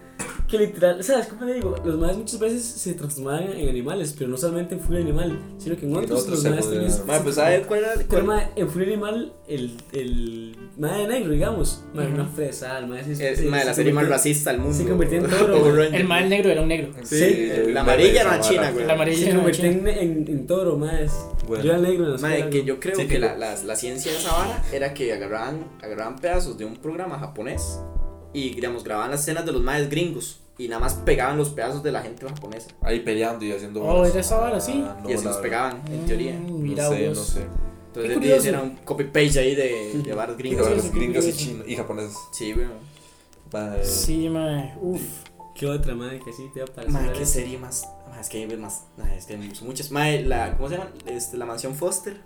que literal, ¿sabes cómo le digo? Los madres muchas veces se transformaban en animales, pero no solamente en Furia Animal, sino que en otros, otros los madres también. Mae, pues ¿sabes cuál era? Pero mae, en Furia Animal, el, el madre negro, digamos, madre, una fresa, el madre Es se- mae, la se serie más racista del mundo. se convirtió en <laughs> toro. El mal negro era un negro. Sí, vi la amarilla era esa china, güey. La amarilla Se era convirtió china. en, en, en toro, más. Bueno. Yo era negro en la Mae, escuela, que yo creo Sí, que que- la, la, la ciencia de esa vara era que agarraban, agarraban pedazos de un programa japonés y, digamos, grababan las escenas de los maes gringos y nada más pegaban los pedazos de la gente japonesa. Ahí peleando y haciendo. Oh, era esa vara, sí. Ah, no, y así los pegaban, en teoría. Mm, Mira no sé, vos. no sé. Entonces era un copy-paste ahí de, de varas gringas. gringos y y japoneses. Sí, güey. Mae, Sí, mae. Uf. ¿Qué otra, madre, que sí te va a parecer? Mae, qué serie más. Mae, es que hay más. es que hay muchas. Mae, la, ¿cómo se llama? Este, la mansión Foster.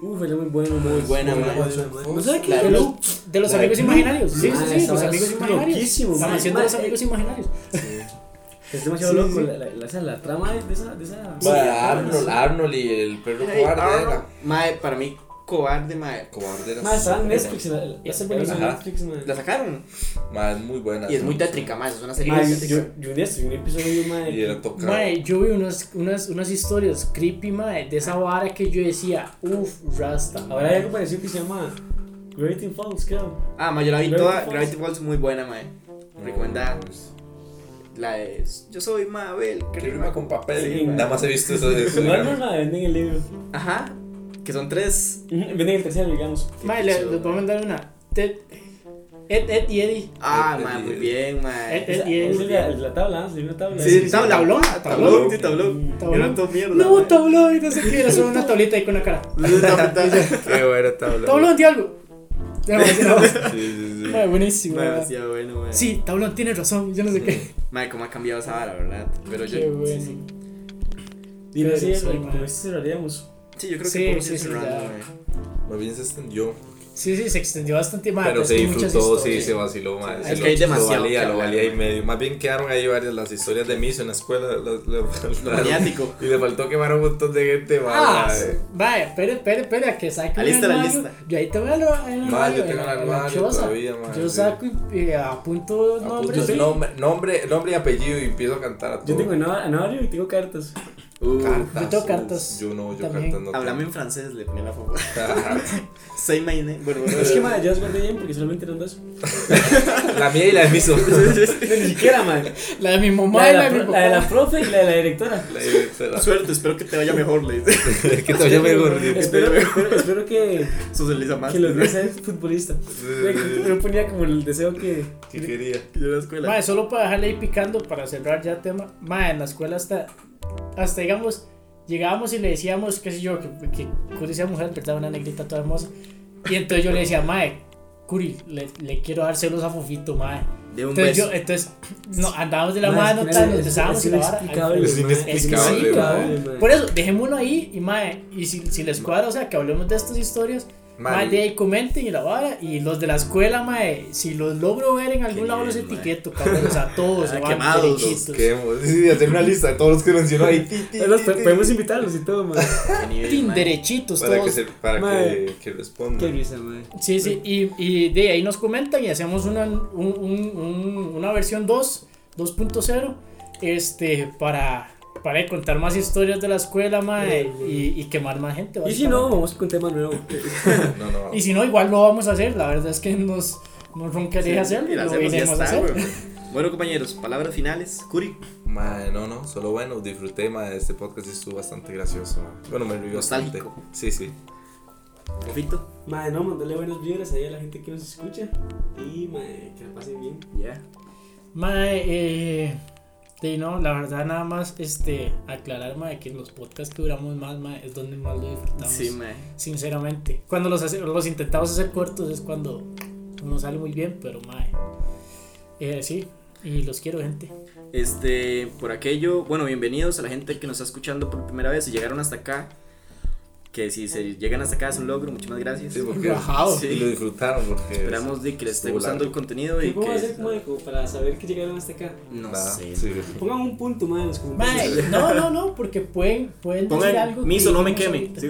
Uf, era muy bueno, Muy buena. ¿No sabes qué? La De los, de los amigos imaginarios. Sí, sí, sí, los amigos es imaginarios. mansión de los amigos imaginarios. Es demasiado Sí, loco sí. La, la, la, esa- la trama de esa. De esa Arnold, Arnold y el perro Hey, cobarde para mí, cobarde, mae. Cobarde era. Mae, estaba en Netflix. La, la, la- buenísima. la Netflix, mae. La sacaron. Mae, es muy buena. Y es muy tétrica, mae. Es una serie muy yo, tétrica. yo, yo un día en un episodio, mae. Y era tocado. Mae, yo vi unos, unas, unas historias creepy, mae, de esa vara que yo decía, uff, Rasta. Ahora hay algo parecido que se llama Gravity Falls, creo. Ah, mae, yo la vi Gravity toda. Falls. Gravity Falls muy buena, mae. No, Recomendada. pues, La de. Yo soy Mabel. Que rima con papel. Sí, Nada más he visto eso de <laughs> eso. No, no, no, venden el libro. Ajá. Que son tres. Venden el tercero, digamos. Mae, le- les voy a mandar una. Ted, Ed, Ed y Eddie. Ah, mae, eh, muy bien, mae. Eh, Esa- y es la, la tabla, ¿no? una tabla. Sí, sí, tabla. tablón, Ah, tablón. tablón, sí, tablón. Tablón. Era todo mierda. No, tablón, y no sé qué, era solo una tablita ahí con la cara. <laughs> <laughs> Qué buena tabla. Tablón, di algo. Demasiado. <laughs> Sí, sí, sí. Mae, buenísimo. Demasiado bueno, mae. Sí, tablón tiene razón, yo no sé qué. Mae, cómo ha cambiado esa vara, ¿verdad? Pero yo. Qué bueno. sí, Sí, esto cerraríamos. Sí, yo creo Sí, que podemos sí, sí. Más bien se extendió. Sí, sí, se extendió bastante más. Pero se que disfrutó, sí, se vaciló. Es sí, que lo- hay demasiado Lo valía, que lo valía y medio. Más bien quedaron ahí varias las historias de Miso en la escuela. <laughs> maniático. <laughs> y le faltó quemar a un montón de gente, Ah, mae. vaya, espere, espere, espere, a que saque Alista la lista. Yo ahí te veo en el armario. Yo en tengo la- el armario todavía, Yo saco y y apunto nombres. Nombre, nombre, nombre y apellido y empiezo a cantar a todo. Yo tengo anario y tengo cartas. Uh, cartas. Yo tengo cartas Yo no, yo también. cartas no. Hablame en francés, le ponía la foto. <laughs> Say my name. Bueno, bueno. Es que, madre, yo las guardé bien porque solamente eran dos. <laughs> La mía y la de Miso. <laughs> Ni siquiera, madre. La de mi mamá La y la la, de mi pro- la de la papá. profe y la de la directora. La directora. Suerte, espero que te vaya mejor, le dice. que te vaya mejor. Espero, espero, espero que, Socializa más. que días ser futbolista. Yo ponía como el deseo que. ¿Qué quería? Yo en la escuela. Mae, solo para dejarle ahí picando, para cerrar ya el tema. Mae, en la escuela hasta, hasta digamos, llegábamos y le decíamos, qué sé yo, que, que Curi sea mujer, ¿verdad? Una negrita toda hermosa. Y entonces yo le decía, Mae, Curi, le, le quiero dar celos a Fofito, Mae. De un Entonces, beso. yo, entonces <clears throat> no, andábamos de la Mae, mano, tal, es y la vara. Es inexplicable. Por eso, dejémoslo ahí y mae, y si, si les cuadra, o sea, que hablemos de estas historias, mae, de ahí comenten y la vara, y los de la escuela, mae, si los logro ver en algún Qué lado los bien, mae. etiqueto, cabrón, o sea, <laughs> todos se Ah, van derechitos. hemos- sí, hacer una lista de todos los que mencionó ahí. <laughs> podemos invitarlos y todo, mae. derechitos Para que, todos. se, para Mae. que, que responda. Qué risa, man. Sí, sí, y, y de ahí nos comentan y hacemos una, un- un- un- una versión 2, 2.0, este, para, para contar más historias de la escuela, mae, y, y quemar más gente. Y si no, vamos con tema nuevo. <laughs> <laughs> No, no. Y si no, igual lo vamos a hacer. La verdad es que nos, nos roncaría Sí, hacerlo y y la lo hacemos iremos a hacer. Bueno, compañeros, palabras finales. Curi. Mae, no, no, solo bueno, disfruté, mae, este podcast estuvo bastante gracioso. Bueno, me río bastante. Nostálgico. Sí, sí. Fofito. Madre, no, mandale buenas vibras ahí a la gente que nos escucha. Y, madre, que la pasen bien. Ya. Mae, eh, de no, la verdad nada más este aclarar mae, que los podcasts que duramos más es donde más lo disfrutamos. Sí, mae. Sinceramente. Cuando los, hace- los intentamos hacer cortos es cuando no sale muy bien, pero mae. Eh, sí, y los quiero, gente. Este, por aquello, bueno, bienvenidos a la gente que nos está escuchando por primera vez y llegaron hasta acá. Que si se llegan hasta acá es un logro, muchísimas gracias. Sí, porque. <laughs> Sí. y lo disfrutaron porque Esperamos de que les esté gustando el contenido y ¿Qué podemos hacer que como como para saber que llegaron hasta acá? no Nada, sé. sí. Pongan un punto más en los comentarios. <laughs> no, no, no, porque pueden, pueden decir Pongan algo. que miso no me queme. <laughs>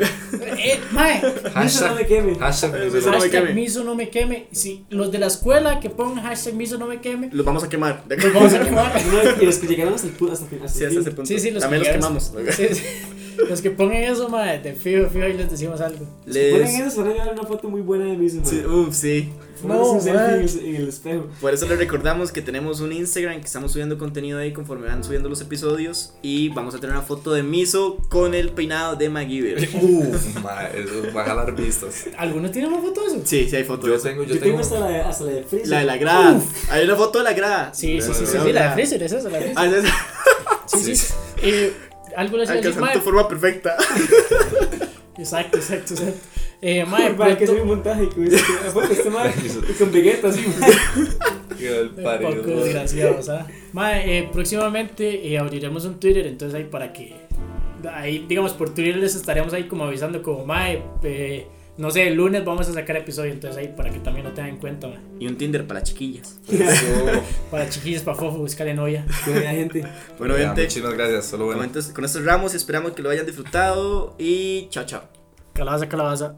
Eh, mae, Miso no me queme. Hashtag Miso miso no me queme. miso no me queme. Si los de la escuela que pongan hashtag miso no me queme, Los vamos a quemar. los vamos a quemar. No, y los que llegaron hasta el punto. Hasta, hasta Sí, hasta ese punto. Sí, sí, los También que los quemamos. Sí, sí. Los que pongan eso, mae, de fijo, fijo, ahí les decimos algo. Los que ponen Les... eso se van a llevar una foto muy buena de Miso. Sí, uf, sí. No, en el, espejo. Por eso les recordamos que tenemos un Instagram que estamos subiendo contenido ahí conforme van subiendo los episodios. Y vamos a tener una foto de Miso con el peinado de MacGyver. <laughs> Uf, ma, eso va a jalar vistas. ¿Alguno tiene una foto de eso? Sí, sí hay foto de Yo eso. tengo, Yo, yo tengo tengo. hasta la de, hasta la de Freezer. La de la grada. Hay una foto de la grada. Sí, sí, sí, sí, sí, la de. Freezer, es esa, la de Freezer. Ah, es esa. <laughs> Sí, sí. Eh, algo les iba a decir, Alcanzando mae. tu forma perfecta. <laughs> Exacto, exacto, exacto. Eh, mae, Para que sea un montaje con ¿a poco este man? Y <laughs> con Vegeta así. <laughs> Que el Un poco desgraciados, ¿ah? Mae, eh, próximamente eh, abriremos un Twitter, entonces ahí para que. Ahí, digamos, por Twitter les estaremos ahí como avisando, como, Mae, eh, no sé, el lunes vamos a sacar episodio, entonces ahí para que también lo tengan en cuenta. Y un Tinder para las chiquillas. <laughs> <laughs> Para chiquillos, para fofo, buscarle novia. Que vaya gente. Bueno, Ya, gente, Muchísimas gracias. Solo bueno. con estos ramos esperamos que lo hayan disfrutado. Y chao, chao. Calabaza, calabaza.